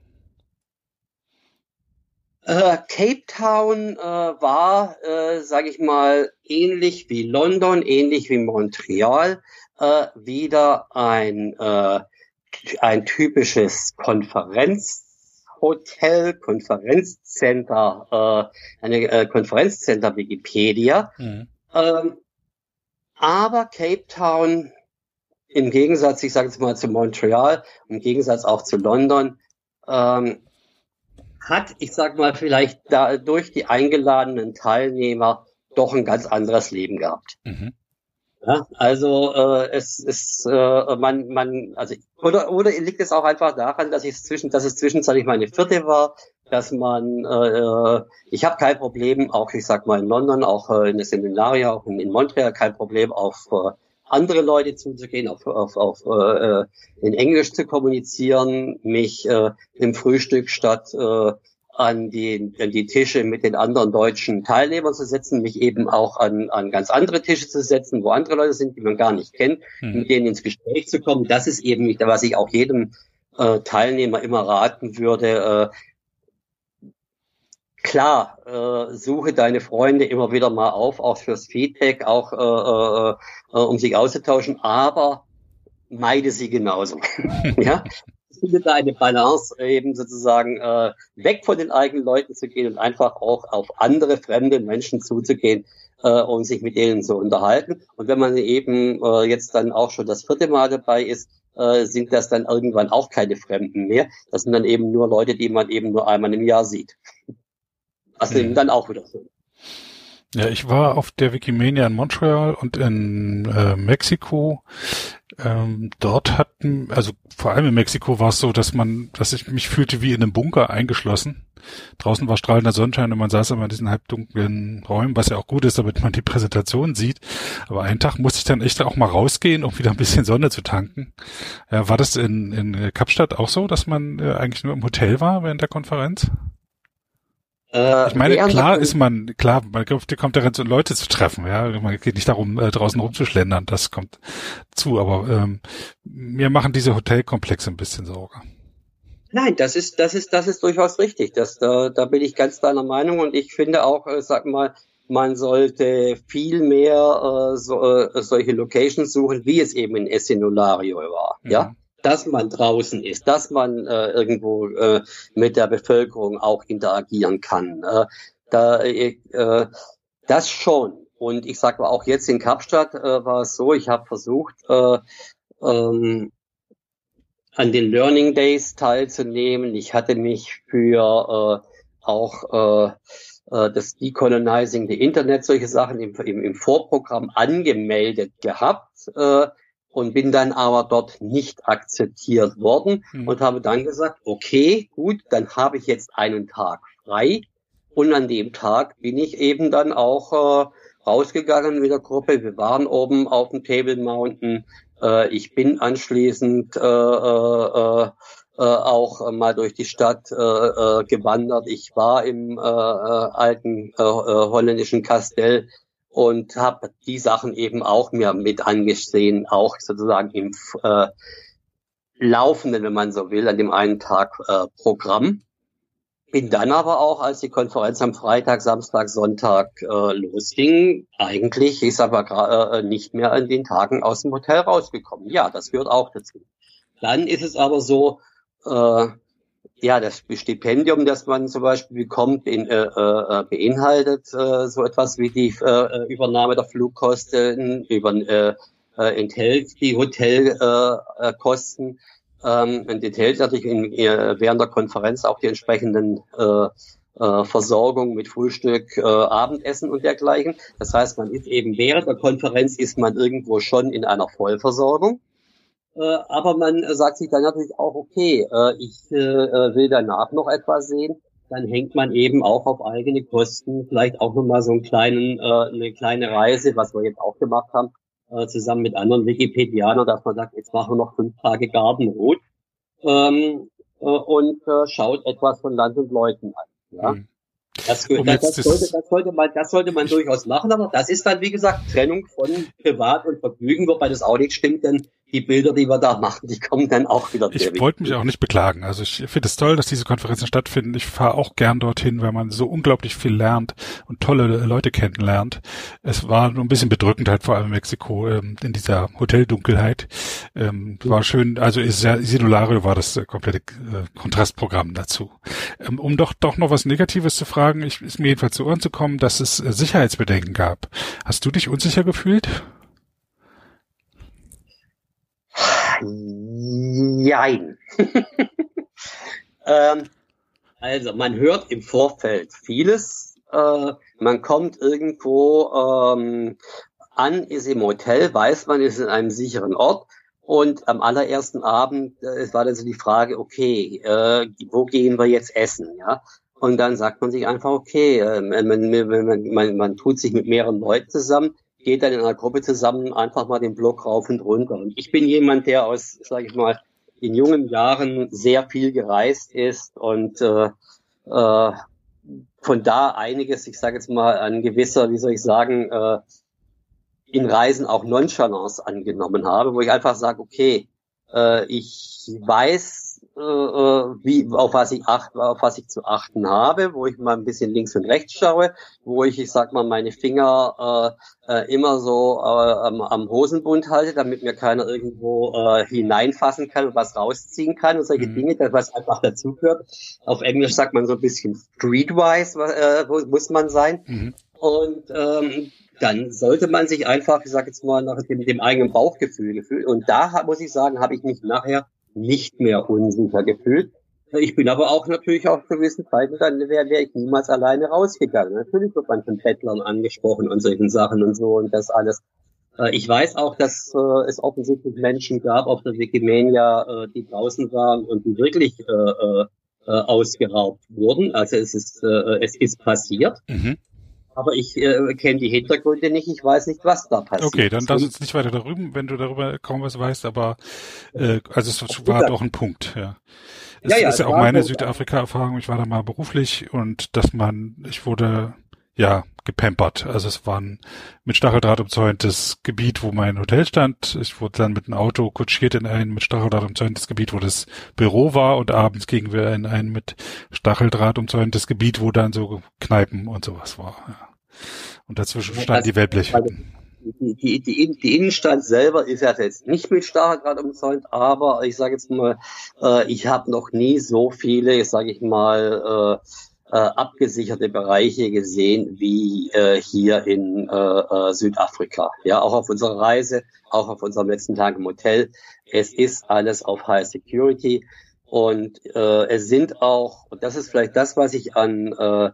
Äh, Cape Town äh, war, äh, sage ich mal, ähnlich wie London, ähnlich wie Montreal, äh, wieder ein, äh, ein typisches Konferenzhotel, Konferenzcenter, äh, eine äh, Konferenzcenter Wikipedia. Mhm. Ähm, aber Cape Town, im Gegensatz, ich sage jetzt mal zu Montreal, im Gegensatz auch zu London, ähm, hat, ich sag mal, vielleicht da durch die eingeladenen Teilnehmer doch ein ganz anderes Leben gehabt. Mhm. Ja, also äh, es ist äh, man man also oder oder liegt es auch einfach daran, dass ich zwischen dass es zwischenzeitlich meine vierte war, dass man äh, ich habe kein Problem auch ich sag mal in London auch äh, in der Seminarie auch in, in Montreal kein Problem auf äh, andere Leute zuzugehen, auf, auf, auf äh, in Englisch zu kommunizieren, mich äh, im Frühstück statt äh, an die, an die Tische mit den anderen deutschen Teilnehmern zu setzen, mich eben auch an, an ganz andere Tische zu setzen, wo andere Leute sind, die man gar nicht kennt, mhm. mit denen ins Gespräch zu kommen. Das ist eben, was ich auch jedem äh, Teilnehmer immer raten würde. Äh, klar, äh, suche deine Freunde immer wieder mal auf, auch fürs Feedback, auch äh, äh, äh um sich auszutauschen, aber meide sie genauso. ja, findet da eine Balance, eben sozusagen äh, weg von den eigenen Leuten zu gehen und einfach auch auf andere fremde Menschen zuzugehen äh, und sich mit denen zu unterhalten. Und wenn man eben äh, jetzt dann auch schon das vierte Mal dabei ist, äh, sind das dann irgendwann auch keine Fremden mehr. Das sind dann eben nur Leute, die man eben nur einmal im Jahr sieht. Was mhm. eben dann auch wieder so ja, ich war auf der Wikimania in Montreal und in äh, Mexiko. Ähm, dort hatten, also vor allem in Mexiko war es so, dass man, dass ich mich fühlte wie in einem Bunker eingeschlossen. Draußen war strahlender Sonnenschein und man saß immer in diesen halbdunklen Räumen, was ja auch gut ist, damit man die Präsentation sieht. Aber einen Tag musste ich dann echt auch mal rausgehen, um wieder ein bisschen Sonne zu tanken. Ja, war das in, in Kapstadt auch so, dass man äh, eigentlich nur im Hotel war während der Konferenz? Äh, ich meine, klar ist man, klar, man kommt, darin, Leute zu treffen, ja. Man geht nicht darum, äh, draußen rumzuschlendern, das kommt zu, aber ähm, mir machen diese Hotelkomplexe ein bisschen Sorge. Nein, das ist, das ist, das ist durchaus richtig. Das, da, da bin ich ganz deiner Meinung und ich finde auch, äh, sag mal, man sollte viel mehr äh, so, äh, solche Locations suchen, wie es eben in Essenulario war. Mhm. Ja, dass man draußen ist, dass man äh, irgendwo äh, mit der Bevölkerung auch interagieren kann. Äh, da, äh, äh das schon. Und ich sage auch jetzt in Kapstadt äh, war es so, ich habe versucht, äh, ähm, an den Learning Days teilzunehmen. Ich hatte mich für äh, auch äh, äh das Decolonizing the Internet, solche Sachen im, im, im Vorprogramm angemeldet gehabt. Äh, und bin dann aber dort nicht akzeptiert worden mhm. und habe dann gesagt, okay, gut, dann habe ich jetzt einen Tag frei und an dem Tag bin ich eben dann auch äh, rausgegangen mit der Gruppe. Wir waren oben auf dem Table Mountain. Äh, ich bin anschließend äh, äh, äh, auch mal durch die Stadt äh, äh, gewandert. Ich war im äh, äh, alten äh, äh, holländischen Kastell und habe die Sachen eben auch mir mit angesehen, auch sozusagen im äh, laufenden, wenn man so will, an dem einen Tag äh, Programm. Bin dann aber auch, als die Konferenz am Freitag, Samstag, Sonntag äh, losging, eigentlich ist aber äh, nicht mehr an den Tagen aus dem Hotel rausgekommen. Ja, das gehört auch dazu. Dann ist es aber so, äh, ja, das Stipendium, das man zum Beispiel bekommt, in, äh, äh, beinhaltet äh, so etwas wie die äh, Übernahme der Flugkosten, über, äh, äh, enthält die Hotelkosten äh, ähm, und enthält natürlich in, äh, während der Konferenz auch die entsprechenden äh, äh, Versorgung mit Frühstück, äh, Abendessen und dergleichen. Das heißt, man ist eben während der Konferenz ist man irgendwo schon in einer Vollversorgung. Äh, aber man äh, sagt sich dann natürlich auch, okay, äh, ich will danach noch etwas sehen. Dann hängt man eben auch auf eigene Kosten vielleicht auch nochmal so einen kleinen, eine kleine Reise, was wir jetzt auch gemacht haben, zusammen mit anderen Wikipedianern, dass man sagt, jetzt machen wir noch fünf Tage Gartenrot ähm, und schaut etwas von Land und Leuten an. Ja? Mhm. Das, das, das, sollte, das, sollte man, das sollte man durchaus machen, aber das ist dann, wie gesagt, Trennung von Privat und Vergnügen, wobei das auch nicht stimmt, denn die Bilder, die wir da machen, die kommen dann auch wieder. Ich wollte mich auch nicht beklagen. Also ich finde es toll, dass diese Konferenzen stattfinden. Ich fahre auch gern dorthin, weil man so unglaublich viel lernt und tolle Leute kennenlernt. Es war nur ein bisschen bedrückend halt vor allem in Mexiko ähm, in dieser Hoteldunkelheit. Ähm, war schön, also Isidolario war das äh, komplette äh, Kontrastprogramm dazu. Ähm, um doch doch noch was Negatives zu fragen, ich, ist mir jedenfalls zu Ohren zu kommen, dass es äh, Sicherheitsbedenken gab. Hast du dich unsicher gefühlt? Jein. ähm, also man hört im Vorfeld vieles. Äh, man kommt irgendwo ähm, an ist im Hotel, weiß man, ist in einem sicheren Ort. Und am allerersten Abend äh, war dann so die Frage, okay, äh, wo gehen wir jetzt essen? Ja, und dann sagt man sich einfach, okay, äh, man, man, man, man tut sich mit mehreren Leuten zusammen, geht dann in einer Gruppe zusammen einfach mal den Block rauf und runter. Und ich bin jemand, der aus, sage ich mal, in jungen Jahren sehr viel gereist ist und äh, äh, von da einiges, ich sage jetzt mal, an gewisser, wie soll ich sagen, äh, in Reisen auch Nonchalance angenommen habe, wo ich einfach sage, okay, äh, ich weiß, äh, wie, auf was ich acht, auf was ich zu achten habe, wo ich mal ein bisschen links und rechts schaue, wo ich, ich sag mal, meine Finger äh, äh, immer so äh, am, am Hosenbund halte, damit mir keiner irgendwo äh, hineinfassen kann und was rausziehen kann und solche mhm. Dinge, das was einfach dazugehört. Auf Englisch sagt man so ein bisschen streetwise, äh, muss man sein. Mhm. Und ähm, dann sollte man sich einfach, ich sage jetzt mal, nach dem, dem eigenen Bauchgefühl gefühlt. Und da muss ich sagen, habe ich mich nachher nicht mehr unsicher gefühlt. Ich bin aber auch natürlich auf gewissen Zeiten, dann wäre wär ich niemals alleine rausgegangen. Natürlich wird man von Bettlern angesprochen und solchen Sachen und so und das alles. Äh, ich weiß auch, dass äh, es offensichtlich Menschen gab auf der Wikimania, äh, die draußen waren und die wirklich ausgeraubt wurden. Also es ist, es ist passiert. Mhm. Aber ich äh, kenne die Hintergründe nicht, ich weiß nicht, was da passiert. Okay, dann lass uns nicht weiter darüber, wenn du darüber kaum was weißt, aber äh, also es war doch ein Punkt, ja. Es ja, ja, ist ja auch meine Südafrika-Erfahrung, ich war da mal beruflich und dass man, ich wurde ja gepampert. Also es war ein mit Stacheldraht umzäuntes Gebiet, wo mein Hotel stand. Ich wurde dann mit einem Auto kutschiert in ein mit Stacheldraht umzäuntes Gebiet, wo das Büro war und abends gingen wir in ein mit Stacheldraht umzäuntes Gebiet, wo dann so Kneipen und sowas war. Ja. Und dazwischen stand die Wellblechhütten. Die, die, die, die Innenstadt selber ist ja jetzt nicht mit Stacheldraht umzäunt, aber ich sage jetzt mal, äh, ich habe noch nie so viele, sage ich mal, äh, äh, abgesicherte Bereiche gesehen wie äh, hier in äh, äh, Südafrika. Ja, auch auf unserer Reise, auch auf unserem letzten Tag im Hotel. Es ist alles auf High Security und äh, es sind auch, und das ist vielleicht das, was ich an äh,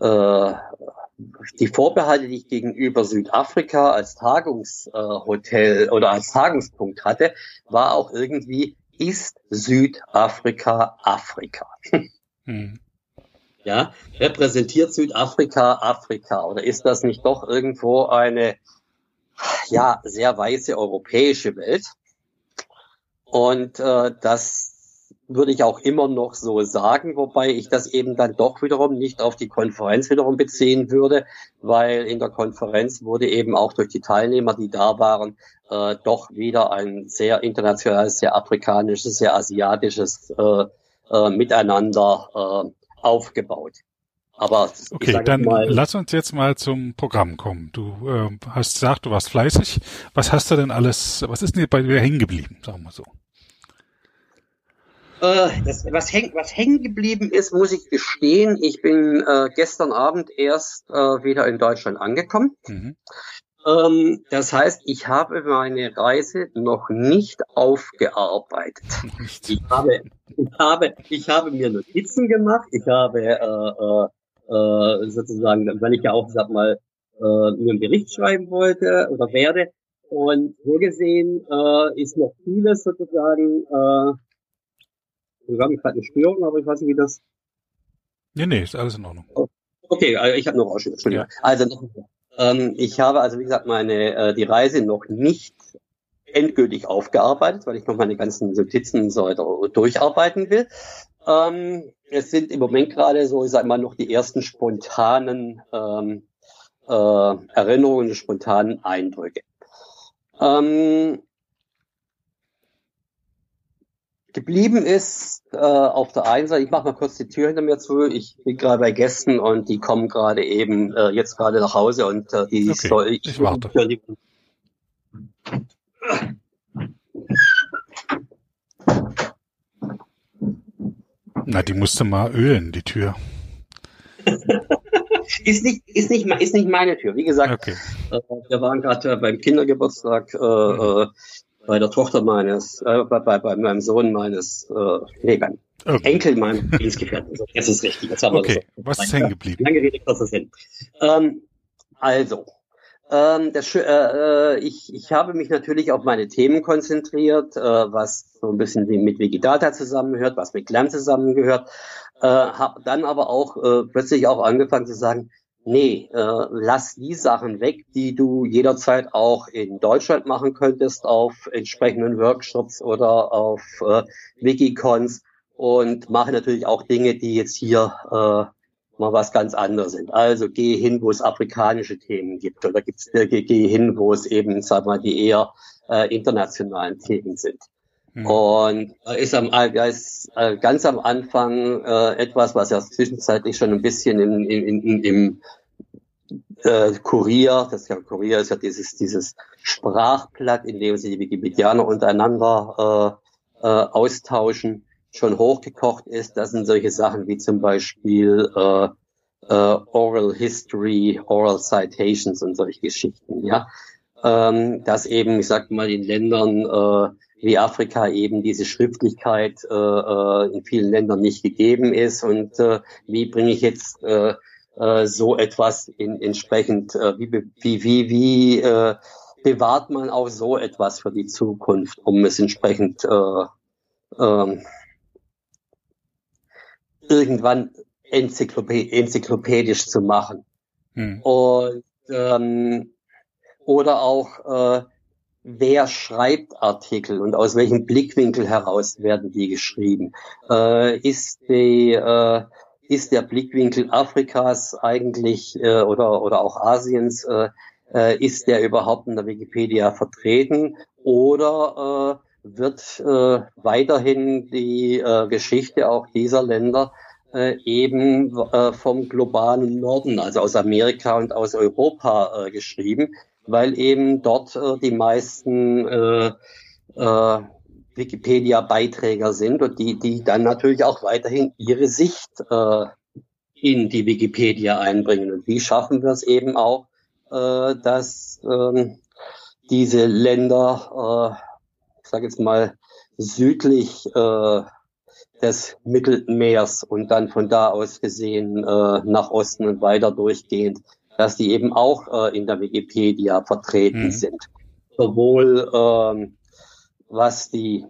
äh, die Vorbehalte, die ich gegenüber Südafrika als Tagungshotel äh, oder als Tagungspunkt hatte, war auch irgendwie, ist Südafrika Afrika? Hm. Ja, repräsentiert Südafrika Afrika oder ist das nicht doch irgendwo eine ja sehr weiße europäische Welt? Und äh, das würde ich auch immer noch so sagen, wobei ich das eben dann doch wiederum nicht auf die Konferenz wiederum beziehen würde, weil in der Konferenz wurde eben auch durch die Teilnehmer, die da waren, äh, doch wieder ein sehr internationales, sehr afrikanisches, sehr asiatisches äh, äh, Miteinander äh, aufgebaut. Aber okay, dann mal, lass uns jetzt mal zum Programm kommen. Du äh, hast gesagt, du warst fleißig. Was hast du denn alles? Was ist denn bei dir hängen geblieben? Sagen wir so. Äh, das, was, häng, was hängen geblieben ist, muss ich gestehen. Ich bin äh, gestern Abend erst äh, wieder in Deutschland angekommen. Mhm. Ähm, das heißt, ich habe meine Reise noch nicht aufgearbeitet. Ich habe, ich habe, ich habe mir Notizen gemacht. Ich habe äh, äh, äh, sozusagen, weil ich ja auch, sag mal, äh, mir einen Bericht schreiben wollte oder werde. Und so gesehen äh, ist noch vieles sozusagen, äh, wir haben gerade eine Störung, aber ich weiß nicht, wie das. Nee, nee, ist alles in Ordnung. Okay, also ich habe noch Ausschnitt, Entschuldigung. Ja. Also ähm, ich habe also, wie gesagt, meine äh, die Reise noch nicht endgültig aufgearbeitet, weil ich noch meine ganzen Notizen so weiter durcharbeiten will. Ähm, es sind im Moment gerade so, ich sag mal, noch die ersten spontanen ähm, äh, Erinnerungen, spontanen Eindrücke. Ähm, geblieben ist äh, auf der einen Seite, ich mache mal kurz die Tür hinter mir zu, ich bin gerade bei Gästen und die kommen gerade eben äh, jetzt gerade nach Hause und äh, die okay, soll ich, ich warte. Die, Na, die musste mal ölen, die Tür. ist nicht, ist nicht, ist nicht meine Tür. Wie gesagt, okay. äh, wir waren gerade beim Kindergeburtstag äh, mhm bei der Tochter meines, äh, bei, bei, bei meinem Sohn meines, äh, nee, beim okay. Enkel meinem Lebensgefährten. Also, das ist richtig. Das haben okay. wir so. Was ist hängen geblieben? Lange Rede, kurzer Sinn. Ähm, also, Ähm, das, äh, äh, ich, ich habe mich natürlich auf meine Themen konzentriert, äh, was so ein bisschen mit Wikidata zusammengehört, was mit Glam zusammengehört, äh, habe dann aber auch äh, plötzlich auch angefangen zu sagen, nee, äh, lass die Sachen weg, die du jederzeit auch in Deutschland machen könntest auf entsprechenden Workshops oder auf äh, Wikicons und mache natürlich auch Dinge, die jetzt hier äh, mal was ganz anderes sind. Also geh hin, wo es afrikanische Themen gibt oder gibt's, äh, geh hin, wo es eben, sag mal, die eher äh, internationalen Themen sind. Mhm. Und äh, ist am ist, äh, ganz am Anfang äh, etwas, was ja zwischenzeitlich schon ein bisschen im, im, im, im äh, Kurier, das ja Kurier ist ja dieses dieses Sprachblatt, in dem sich die Wikipedianer untereinander äh, äh, austauschen schon hochgekocht ist, das sind solche Sachen wie zum Beispiel äh, äh, Oral History, Oral Citations und solche Geschichten, ja. Ähm, dass eben, ich sag mal, in Ländern äh, wie Afrika eben diese Schriftlichkeit äh, äh, in vielen Ländern nicht gegeben ist und äh, wie bringe ich jetzt äh, äh, so etwas in, entsprechend, äh, wie, wie, wie, wie äh, bewahrt man auch so etwas für die Zukunft, um es entsprechend äh, ähm, irgendwann enzyklopäd enzyklopädisch zu machen. Hm. Und ähm, oder auch äh, wer schreibt Artikel und aus welchem Blickwinkel heraus werden die geschrieben? Äh, ist die äh, ist der Blickwinkel Afrikas eigentlich äh, oder oder auch Asiens äh, äh, ist der überhaupt in der Wikipedia vertreten oder äh, wird weiterhin die Geschichte auch dieser Länder eben vom globalen Norden, also aus Amerika und aus Europa geschrieben, weil eben dort äh, die meisten äh, äh, Wikipedia-Beiträger sind und die, die dann natürlich auch weiterhin ihre Sicht äh, in die Wikipedia einbringen. Und wie schaffen wir es eben auch, äh, dass äh, diese Länder äh, ich sage jetzt mal, südlich äh, des Mittelmeers und dann von da aus gesehen äh, nach Osten und weiter durchgehend, dass die eben auch äh, in der Wikipedia vertreten mhm. sind. Sowohl ähm, was die,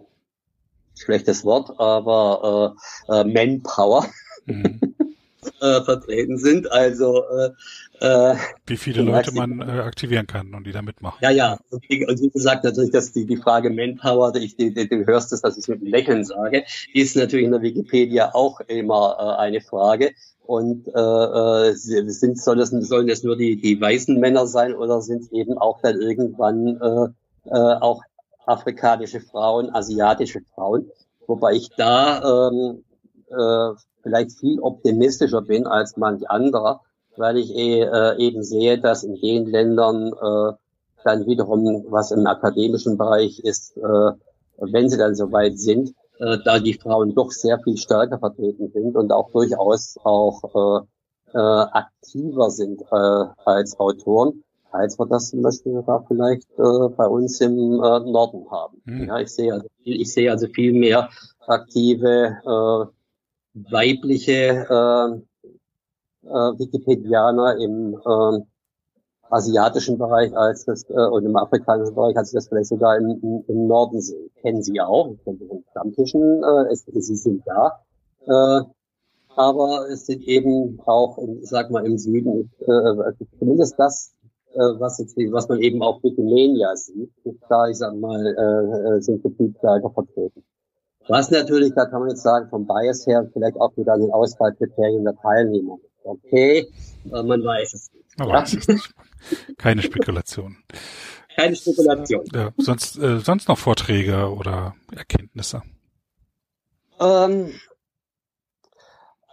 schlechtes Wort, aber äh, äh, Manpower mhm. Äh, vertreten sind. Also äh, äh, wie viele Leute man äh, aktivieren kann und die da mitmachen. Ja, ja. Und wie, gesagt, natürlich, dass die, die Frage Manpower, ich, du, du hörst es, dass ich es mit einem Lächeln sage, ist natürlich in der Wikipedia auch immer äh, eine Frage. Und äh, äh sind, soll das, sollen das nur die, die weißen Männer sein oder sind es eben auch dann irgendwann äh, äh, auch afrikanische Frauen, asiatische Frauen? Wobei ich da ähm, äh, vielleicht viel optimistischer bin als manch anderer, weil ich eh, äh, eben sehe, dass in den Ländern äh, dann wiederum, was im akademischen Bereich ist, äh, wenn sie dann soweit sind, äh, da die Frauen doch sehr viel stärker vertreten sind und auch durchaus auch äh, äh, aktiver sind äh, als Autoren, als wir das zum Beispiel da vielleicht äh, bei uns im äh, Norden haben. Hm. Ja, ich sehe also viel, ich sehe also viel mehr aktive äh, weibliche äh, äh, Wikipedianer im äh, asiatischen Bereich als das äh, und im afrikanischen Bereich als das vielleicht sogar im, im, im Norden. Kennen Sie auch, kennen Sie den Stammtischen, äh, sie sind da. Äh, aber es sind eben auch, ich sag mal, im Süden, äh, zumindest das, äh, was, jetzt, was man eben auch Wikimania sieht, da, ich sag mal, äh, äh sind Gebietsleiter vertreten. Was natürlich, da kann man jetzt sagen, vom Bias her vielleicht auch wieder an den Auswahlkriterien der Teilnehmer. Okay, man weiß es nicht. Man weiß es nicht. Keine Spekulation. Keine Spekulation. Ja, sonst, äh, sonst noch Vorträge oder Erkenntnisse? Ähm,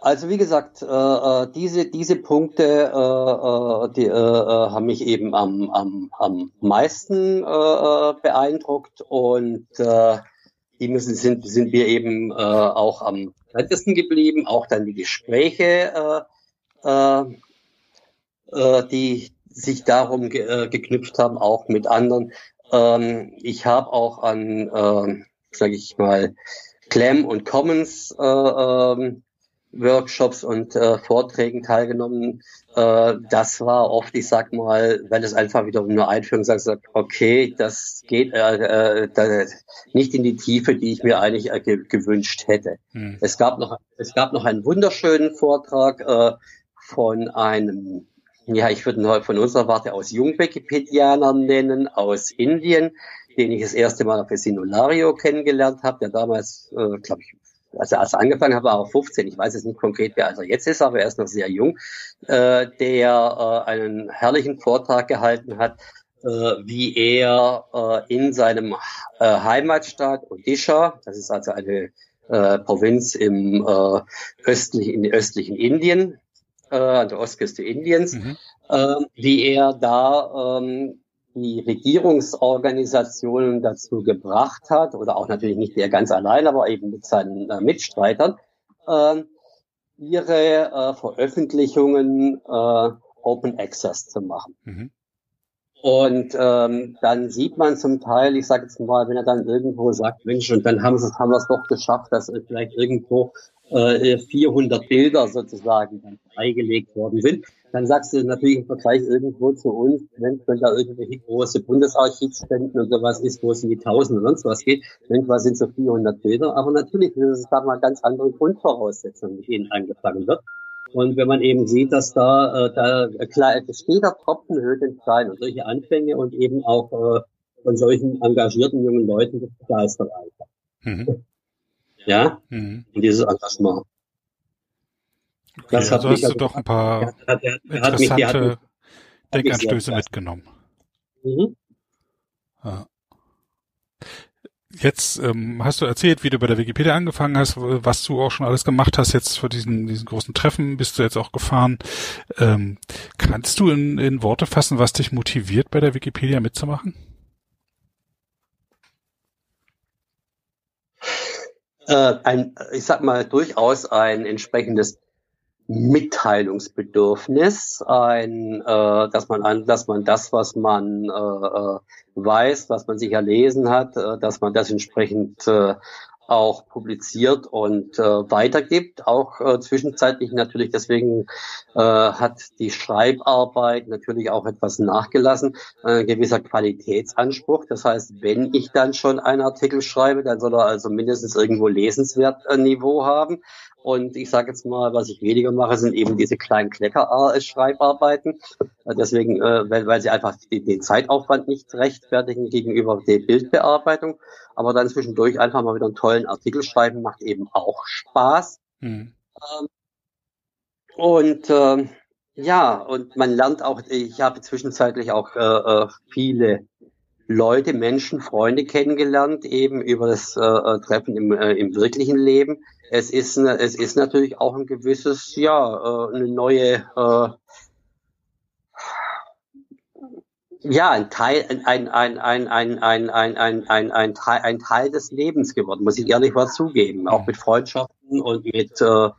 also wie gesagt, äh, äh diese diese Punkte, äh, äh die äh, äh, haben mich eben am am, am meisten äh, beeindruckt und äh, die sind, sind wir eben äh, auch am weitesten geblieben, auch dann die Gespräche, äh, äh, äh, die sich darum ge äh, geknüpft haben, auch mit anderen. Ähm, ich habe auch an, äh, sage ich mal, Clem und Commons äh, äh, Workshops und äh, Vorträgen teilgenommen. Äh, das war oft, ich sag mal, weil es einfach wieder um eine Einführung sagt, okay, das geht äh, äh, nicht in die Tiefe, die ich mir eigentlich äh, ge gewünscht hätte. Hm. Es gab noch, es gab noch einen wunderschönen Vortrag äh, von einem ja, ich würde ihn von unserer Warte aus Jung-Wikipedianer nennen, aus Indien, den ich das erste Mal auf der Sinulario kennengelernt habe, der damals, äh, glaube ich, also als er angefangen hat, war er 15. Ich weiß jetzt nicht konkret, wer also jetzt ist, aber er ist noch sehr jung, äh, der äh, einen herrlichen Vortrag gehalten hat, äh, wie er äh, in seinem äh, Heimatstaat Odisha, das ist also eine äh, Provinz im äh, östlichen, in östlichen Indien, äh, an der Ostküste Indiens, mhm. äh, wie er da ähm, die Regierungsorganisationen dazu gebracht hat, oder auch natürlich nicht er ganz allein, aber eben mit seinen äh, Mitstreitern, äh, ihre äh, Veröffentlichungen äh, Open Access zu machen. Mhm. Und ähm, dann sieht man zum Teil, ich sage jetzt mal, wenn er dann irgendwo sagt, Mensch, und dann haben, haben wir es doch geschafft, dass vielleicht irgendwo äh, 400 Bilder sozusagen dann freigelegt worden sind, dann sagst du natürlich im Vergleich irgendwo zu uns, wenn, wenn da irgendwelche große Bundesarchivspenden und sowas ist, wo es in die Tausend und sonst was geht, wenn was sind so 400 Bilder, aber natürlich ist es da mal ganz andere Grundvoraussetzungen, mit denen angefangen wird. Und wenn man eben sieht, dass da, äh, da klar, es steht da Tropfen höht den Stein und solche Anfänge und eben auch äh, von solchen engagierten jungen Leuten, das begeistert einfach. Mhm. Ja, mhm. und dieses Engagement. Okay, das also hast du doch ein paar hat, hat, hat, interessante Denkanstöße mitgenommen. Mhm. Ja. Jetzt ähm, hast du erzählt, wie du bei der Wikipedia angefangen hast, was du auch schon alles gemacht hast jetzt für diesen, diesen großen Treffen, bist du jetzt auch gefahren. Ähm, kannst du in, in Worte fassen, was dich motiviert, bei der Wikipedia mitzumachen? Äh, ein, ich sag mal, durchaus ein entsprechendes Mitteilungsbedürfnis, ein, äh, dass man an, dass man das, was man äh, äh, weiß, was man sich erlesen hat, äh, dass man das entsprechend äh, auch publiziert und äh, weitergibt, auch äh, zwischenzeitlich natürlich. Deswegen äh, hat die Schreibarbeit natürlich auch etwas nachgelassen, äh, gewisser Qualitätsanspruch. Das heißt, wenn ich dann schon einen Artikel schreibe, dann soll er also mindestens irgendwo lesenswert äh, Niveau haben. Und ich sage jetzt mal, was ich weniger mache, sind eben diese kleinen Klecker-Schreibarbeiten. Deswegen, äh, weil, weil sie einfach den Zeitaufwand nicht rechtfertigen gegenüber der Bildbearbeitung. Aber dann zwischendurch einfach mal wieder einen tollen Artikel schreiben, macht eben auch Spaß. Mhm. Ähm, und äh, ja, und man lernt auch, ich habe zwischenzeitlich auch äh, äh, viele Leute, Menschen, Freunde kennengelernt, eben über das äh, äh Treffen im, äh, im wirklichen Leben es ist, ne, es ist natürlich auch ein gewisses, ja, äh, eine neue, äh, ja, ein Teil, ein, ein, ein, ein, ein, ein, ein, ein, ein, Teil, ein Teil des Lebens geworden, muss ich ehrlich mal zugeben. Auch mit Freundschaften und mit äh,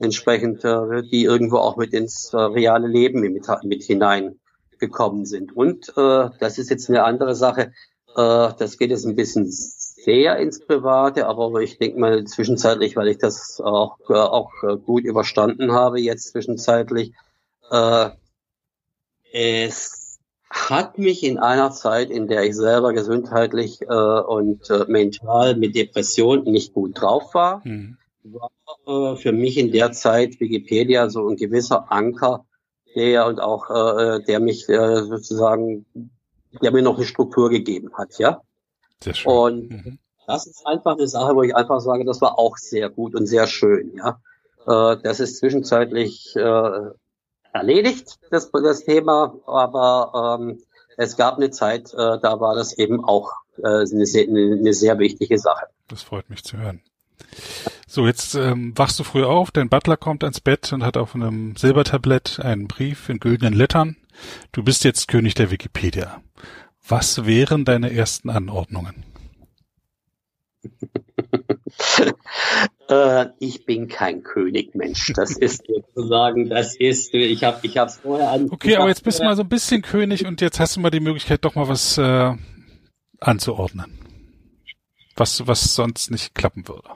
entsprechend, äh, die irgendwo auch mit ins äh, reale Leben mit, mit hineingekommen sind. Und äh, das ist jetzt eine andere Sache. Äh, das geht jetzt ein bisschen sehr ins Private, aber ich denke mal zwischenzeitlich, weil ich das auch, äh, auch äh, gut überstanden habe, jetzt zwischenzeitlich, äh, es hat mich in einer Zeit, in der ich selber gesundheitlich äh, und äh, mental mit Depression nicht gut drauf war, mhm. war äh, für mich in der Zeit Wikipedia so ein gewisser Anker, der und auch äh, der mich äh, sozusagen, der mir noch eine Struktur gegeben hat, ja. Sehr schön. Und mhm. das ist einfach eine Sache, wo ich einfach sage, das war auch sehr gut und sehr schön, ja. Äh, das ist zwischenzeitlich äh, erledigt, das, das Thema, aber ähm, es gab eine Zeit, äh, da war das eben auch äh, eine, sehr, eine, eine sehr wichtige Sache. Das freut mich zu hören. So, jetzt ähm, wachst du früh auf, dein Butler kommt ans Bett und hat auf einem Silbertablett einen Brief in güldenen Lettern. Du bist jetzt König der Wikipedia. Was wären deine ersten Anordnungen? äh, ich bin kein Königmensch. Das ist sozusagen, das ist, ich habe ich hab's vorher an. Okay, aber jetzt bist du mal so ein bisschen König und jetzt hast du mal die Möglichkeit, doch mal was äh, anzuordnen. Was, was sonst nicht klappen würde.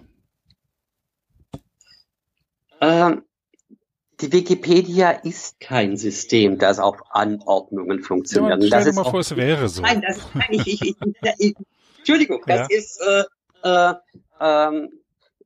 Ähm, die Wikipedia ist kein System, das auf Anordnungen funktioniert. Ja, stell dir mal vor, es wäre so. Nein, das ist, nein, ich, ich, ich, ich, Entschuldigung, das ja. ist äh, äh, ähm,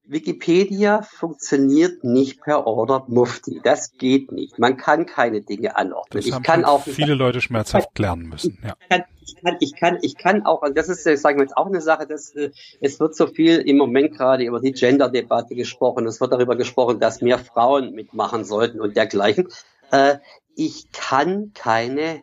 Wikipedia funktioniert nicht per Order Mufti. Das geht nicht. Man kann keine Dinge anordnen. Das ich kann auch viele Leute schmerzhaft lernen müssen. Ja. Ich, kann, ich kann, ich kann, auch, und das ist, sagen wir jetzt auch eine Sache, dass äh, es wird so viel im Moment gerade über die Gender-Debatte gesprochen. Es wird darüber gesprochen, dass mehr Frauen mitmachen sollten und dergleichen. Äh, ich kann keine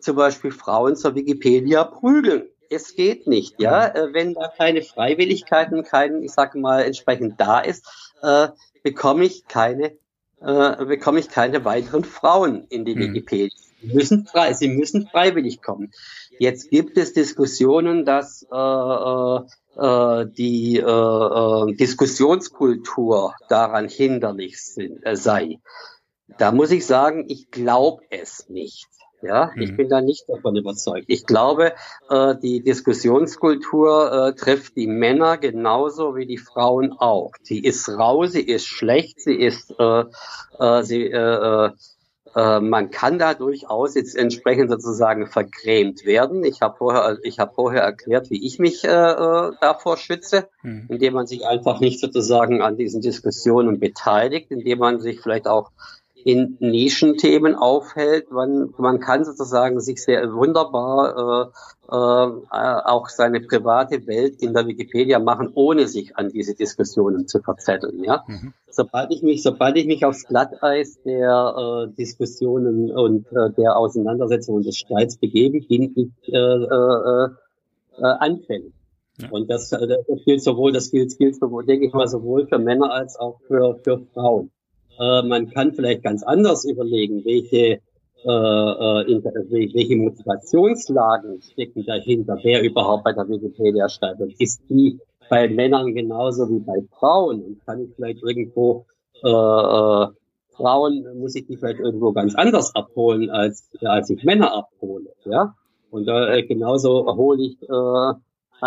zum Beispiel Frauen zur Wikipedia prügeln es geht nicht, ja. Mhm. Äh, wenn da keine Freiwilligkeiten, kein, ich sage mal, entsprechend da ist, äh, bekomme ich keine, äh, bekomme ich keine weiteren Frauen in die mhm. Wikipedia. Sie müssen frei, sie müssen freiwillig kommen. Jetzt gibt es Diskussionen, dass äh, äh, äh die äh, Diskussionskultur daran hinderlich sind, äh, sei. Da muss ich sagen, ich glaube es nicht. Ja, mhm. ich bin da nicht davon überzeugt. Ich glaube, äh, die Diskussionskultur äh, trifft die Männer genauso wie die Frauen auch. Sie ist rau, sie ist schlecht, sie ist, äh, äh, sie, äh, äh, man kann da durchaus jetzt entsprechend sozusagen vergrämt werden. Ich habe vorher, ich habe vorher erklärt, wie ich mich äh, äh, davor schütze, mhm. indem man sich einfach nicht sozusagen an diesen Diskussionen beteiligt, indem man sich vielleicht auch in Nischenthemen aufhält. Man, man kann sozusagen sich sehr wunderbar äh, äh, auch seine private Welt in der Wikipedia machen, ohne sich an diese Diskussionen zu verzetteln. Ja? Mhm. Sobald ich mich, sobald ich mich aufs Glatteis der äh, Diskussionen und äh, der Auseinandersetzungen des Streits begebe, bin ich äh, äh, äh, anfällig. Ja. Und das, das gilt sowohl, das gilt, gilt sowohl, denke ich mal, sowohl für Männer als auch für, für Frauen. Äh, man kann vielleicht ganz anders überlegen, welche, äh, äh, welche Motivationslagen stecken dahinter, wer überhaupt bei der Wikipedia schreibt. Und ist die bei Männern genauso wie bei Frauen? Und kann ich vielleicht irgendwo äh, äh, Frauen muss ich die vielleicht irgendwo ganz anders abholen, als, als ich Männer abhole. Ja? Und äh, genauso hole ich äh,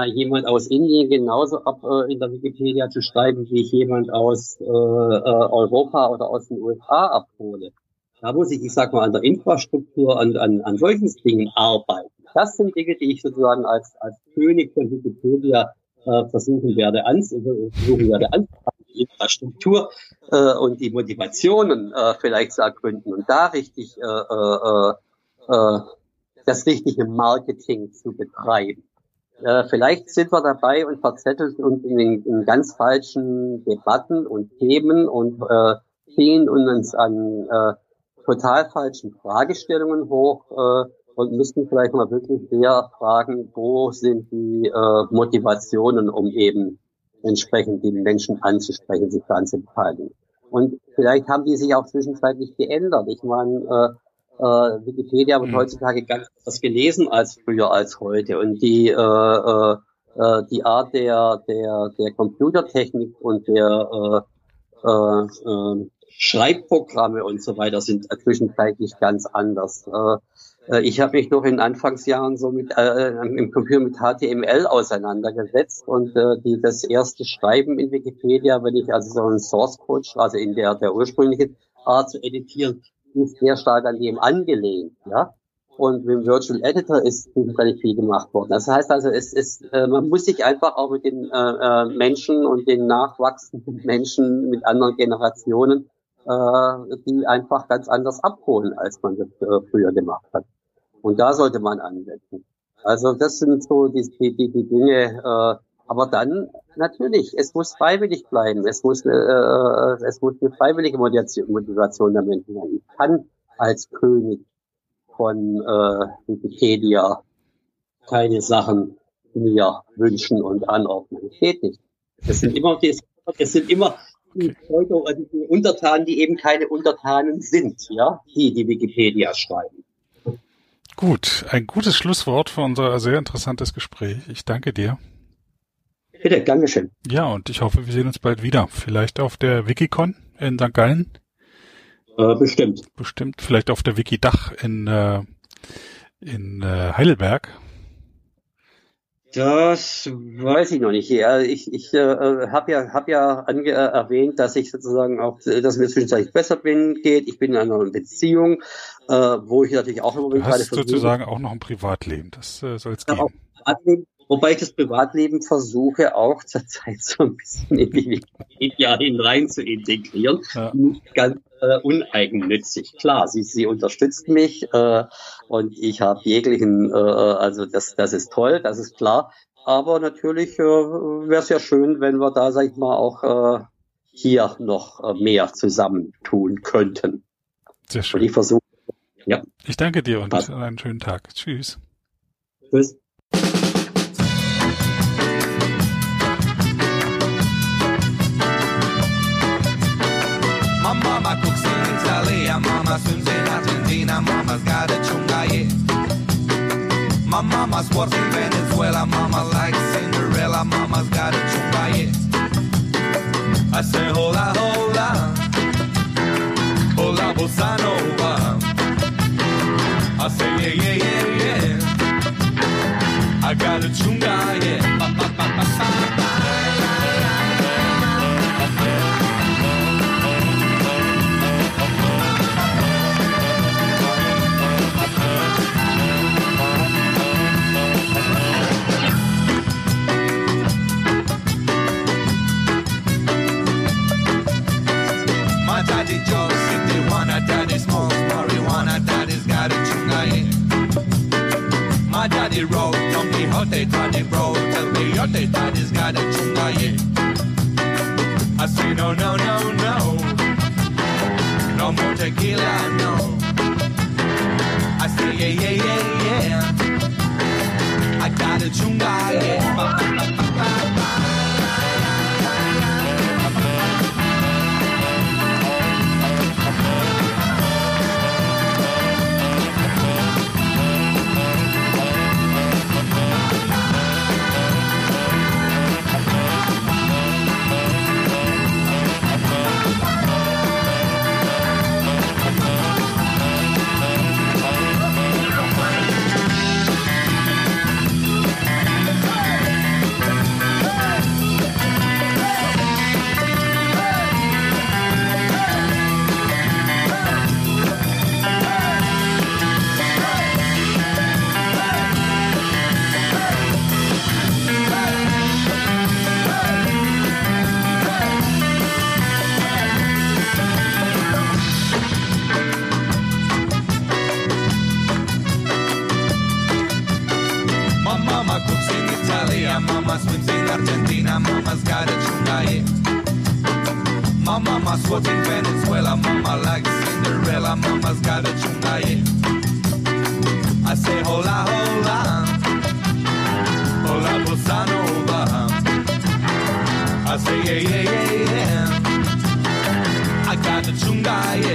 jemand aus Indien genauso ab äh, in der Wikipedia zu schreiben, wie ich jemand aus äh, äh, Europa oder aus den USA abhole. Da muss ich, ich sag mal, an der Infrastruktur, an, an, an solchen Dingen arbeiten. Das sind Dinge, die ich sozusagen als, als König von Wikipedia äh, versuchen werde, ans, versuchen werde anzufangen, die Infrastruktur äh, und die Motivationen äh, vielleicht zu ergründen und da richtig äh, äh, äh, das richtige Marketing zu betreiben. Äh, vielleicht sind wir dabei und verzetteln uns in, den, in ganz falschen Debatten und Themen und äh, ziehen uns an äh, total falschen Fragestellungen hoch äh, und müssten vielleicht mal wirklich eher fragen, wo sind die äh, Motivationen, um eben entsprechend die Menschen anzusprechen, sich daran zu beteiligen. Und vielleicht haben die sich auch zwischenzeitlich geändert. Ich meine, äh, äh, Wikipedia wird mhm. heutzutage ganz anders gelesen als früher als heute. Und die, äh, äh, äh, die Art der, der, der Computertechnik und der äh, äh, äh, Schreibprogramme und so weiter sind zwischenzeitlich ganz anders. Äh, äh ich habe mich noch in Anfangsjahren so mit äh, im Computer mit HTML auseinandergesetzt und äh, die das erste Schreiben in Wikipedia, wenn ich also so einen Source Code, also in der der ursprünglichen Art zu editieren, ist sehr stark an dem angelehnt, ja. Und mit dem Virtual Editor ist relativ viel gemacht worden. Das heißt also, es ist, äh, man muss sich einfach auch mit den äh, äh, Menschen und den nachwachsenden Menschen mit anderen Generationen, die einfach ganz anders abholen, als man das früher gemacht hat. Und da sollte man ansetzen. Also das sind so die, die, die Dinge, äh, aber dann natürlich, es muss freiwillig bleiben. Es muss, äh, es muss eine freiwillige Motivation der Menschen sein. Ich kann als König von äh, Wikipedia keine Sachen mir wünschen und anordnen. Das geht nicht. Es sind immer, es sind immer die die Untertanen, die eben keine Untertanen sind, ja, die die Wikipedia schreiben. Gut, ein gutes Schlusswort für unser sehr interessantes Gespräch. Ich danke dir. Bitte, Dankeschön. Ja, und ich hoffe, wir sehen uns bald wieder. Vielleicht auf der Wikicon in St. Gallen. Äh, bestimmt. Bestimmt. Vielleicht auf der Wikidach in, äh, in äh, Heidelberg. Das weiß ich noch nicht. Ja, ich ich äh, habe ja, hab ja ange äh, erwähnt, dass ich sozusagen auch, dass mir zwischenzeitlich besser bin, geht. Ich bin in einer Beziehung, äh, wo ich natürlich auch im Moment du hast sozusagen auch noch ein Privatleben. Das äh, soll es geben. Privatleben, wobei ich das Privatleben versuche auch zurzeit so ein bisschen in die Wikipedia hinein zu integrieren. Ja. Ganz äh, uneigennützig. Klar, sie, sie unterstützt mich äh, und ich habe jeglichen, äh, also das, das ist toll, das ist klar. Aber natürlich äh, wäre es ja schön, wenn wir da, sag ich mal, auch äh, hier noch äh, mehr zusammentun könnten. Sehr schön. Und ich versuche. Ja. Ich danke dir und Passt. einen schönen Tag. Tschüss. Tschüss. Italy, mama swims in Argentina, mama's got a chungaye. My mama's works in Venezuela, mama likes Cinderella, mama's got a chungaye. I say hola hola, hola bossa nova. I say yeah yeah yeah yeah. I got a chungaye. Ba, ba, ba, ba, Ote tade bro, tell me ote tade is gada chunga ye. I say no, no, no, no. No more tequila, no. was in Venezuela. Mama likes Cinderella, mama's got a chungaye. I say hola, hola, hola, bossa nova. I say yeah, yeah, yeah, yeah. I got a chungaye.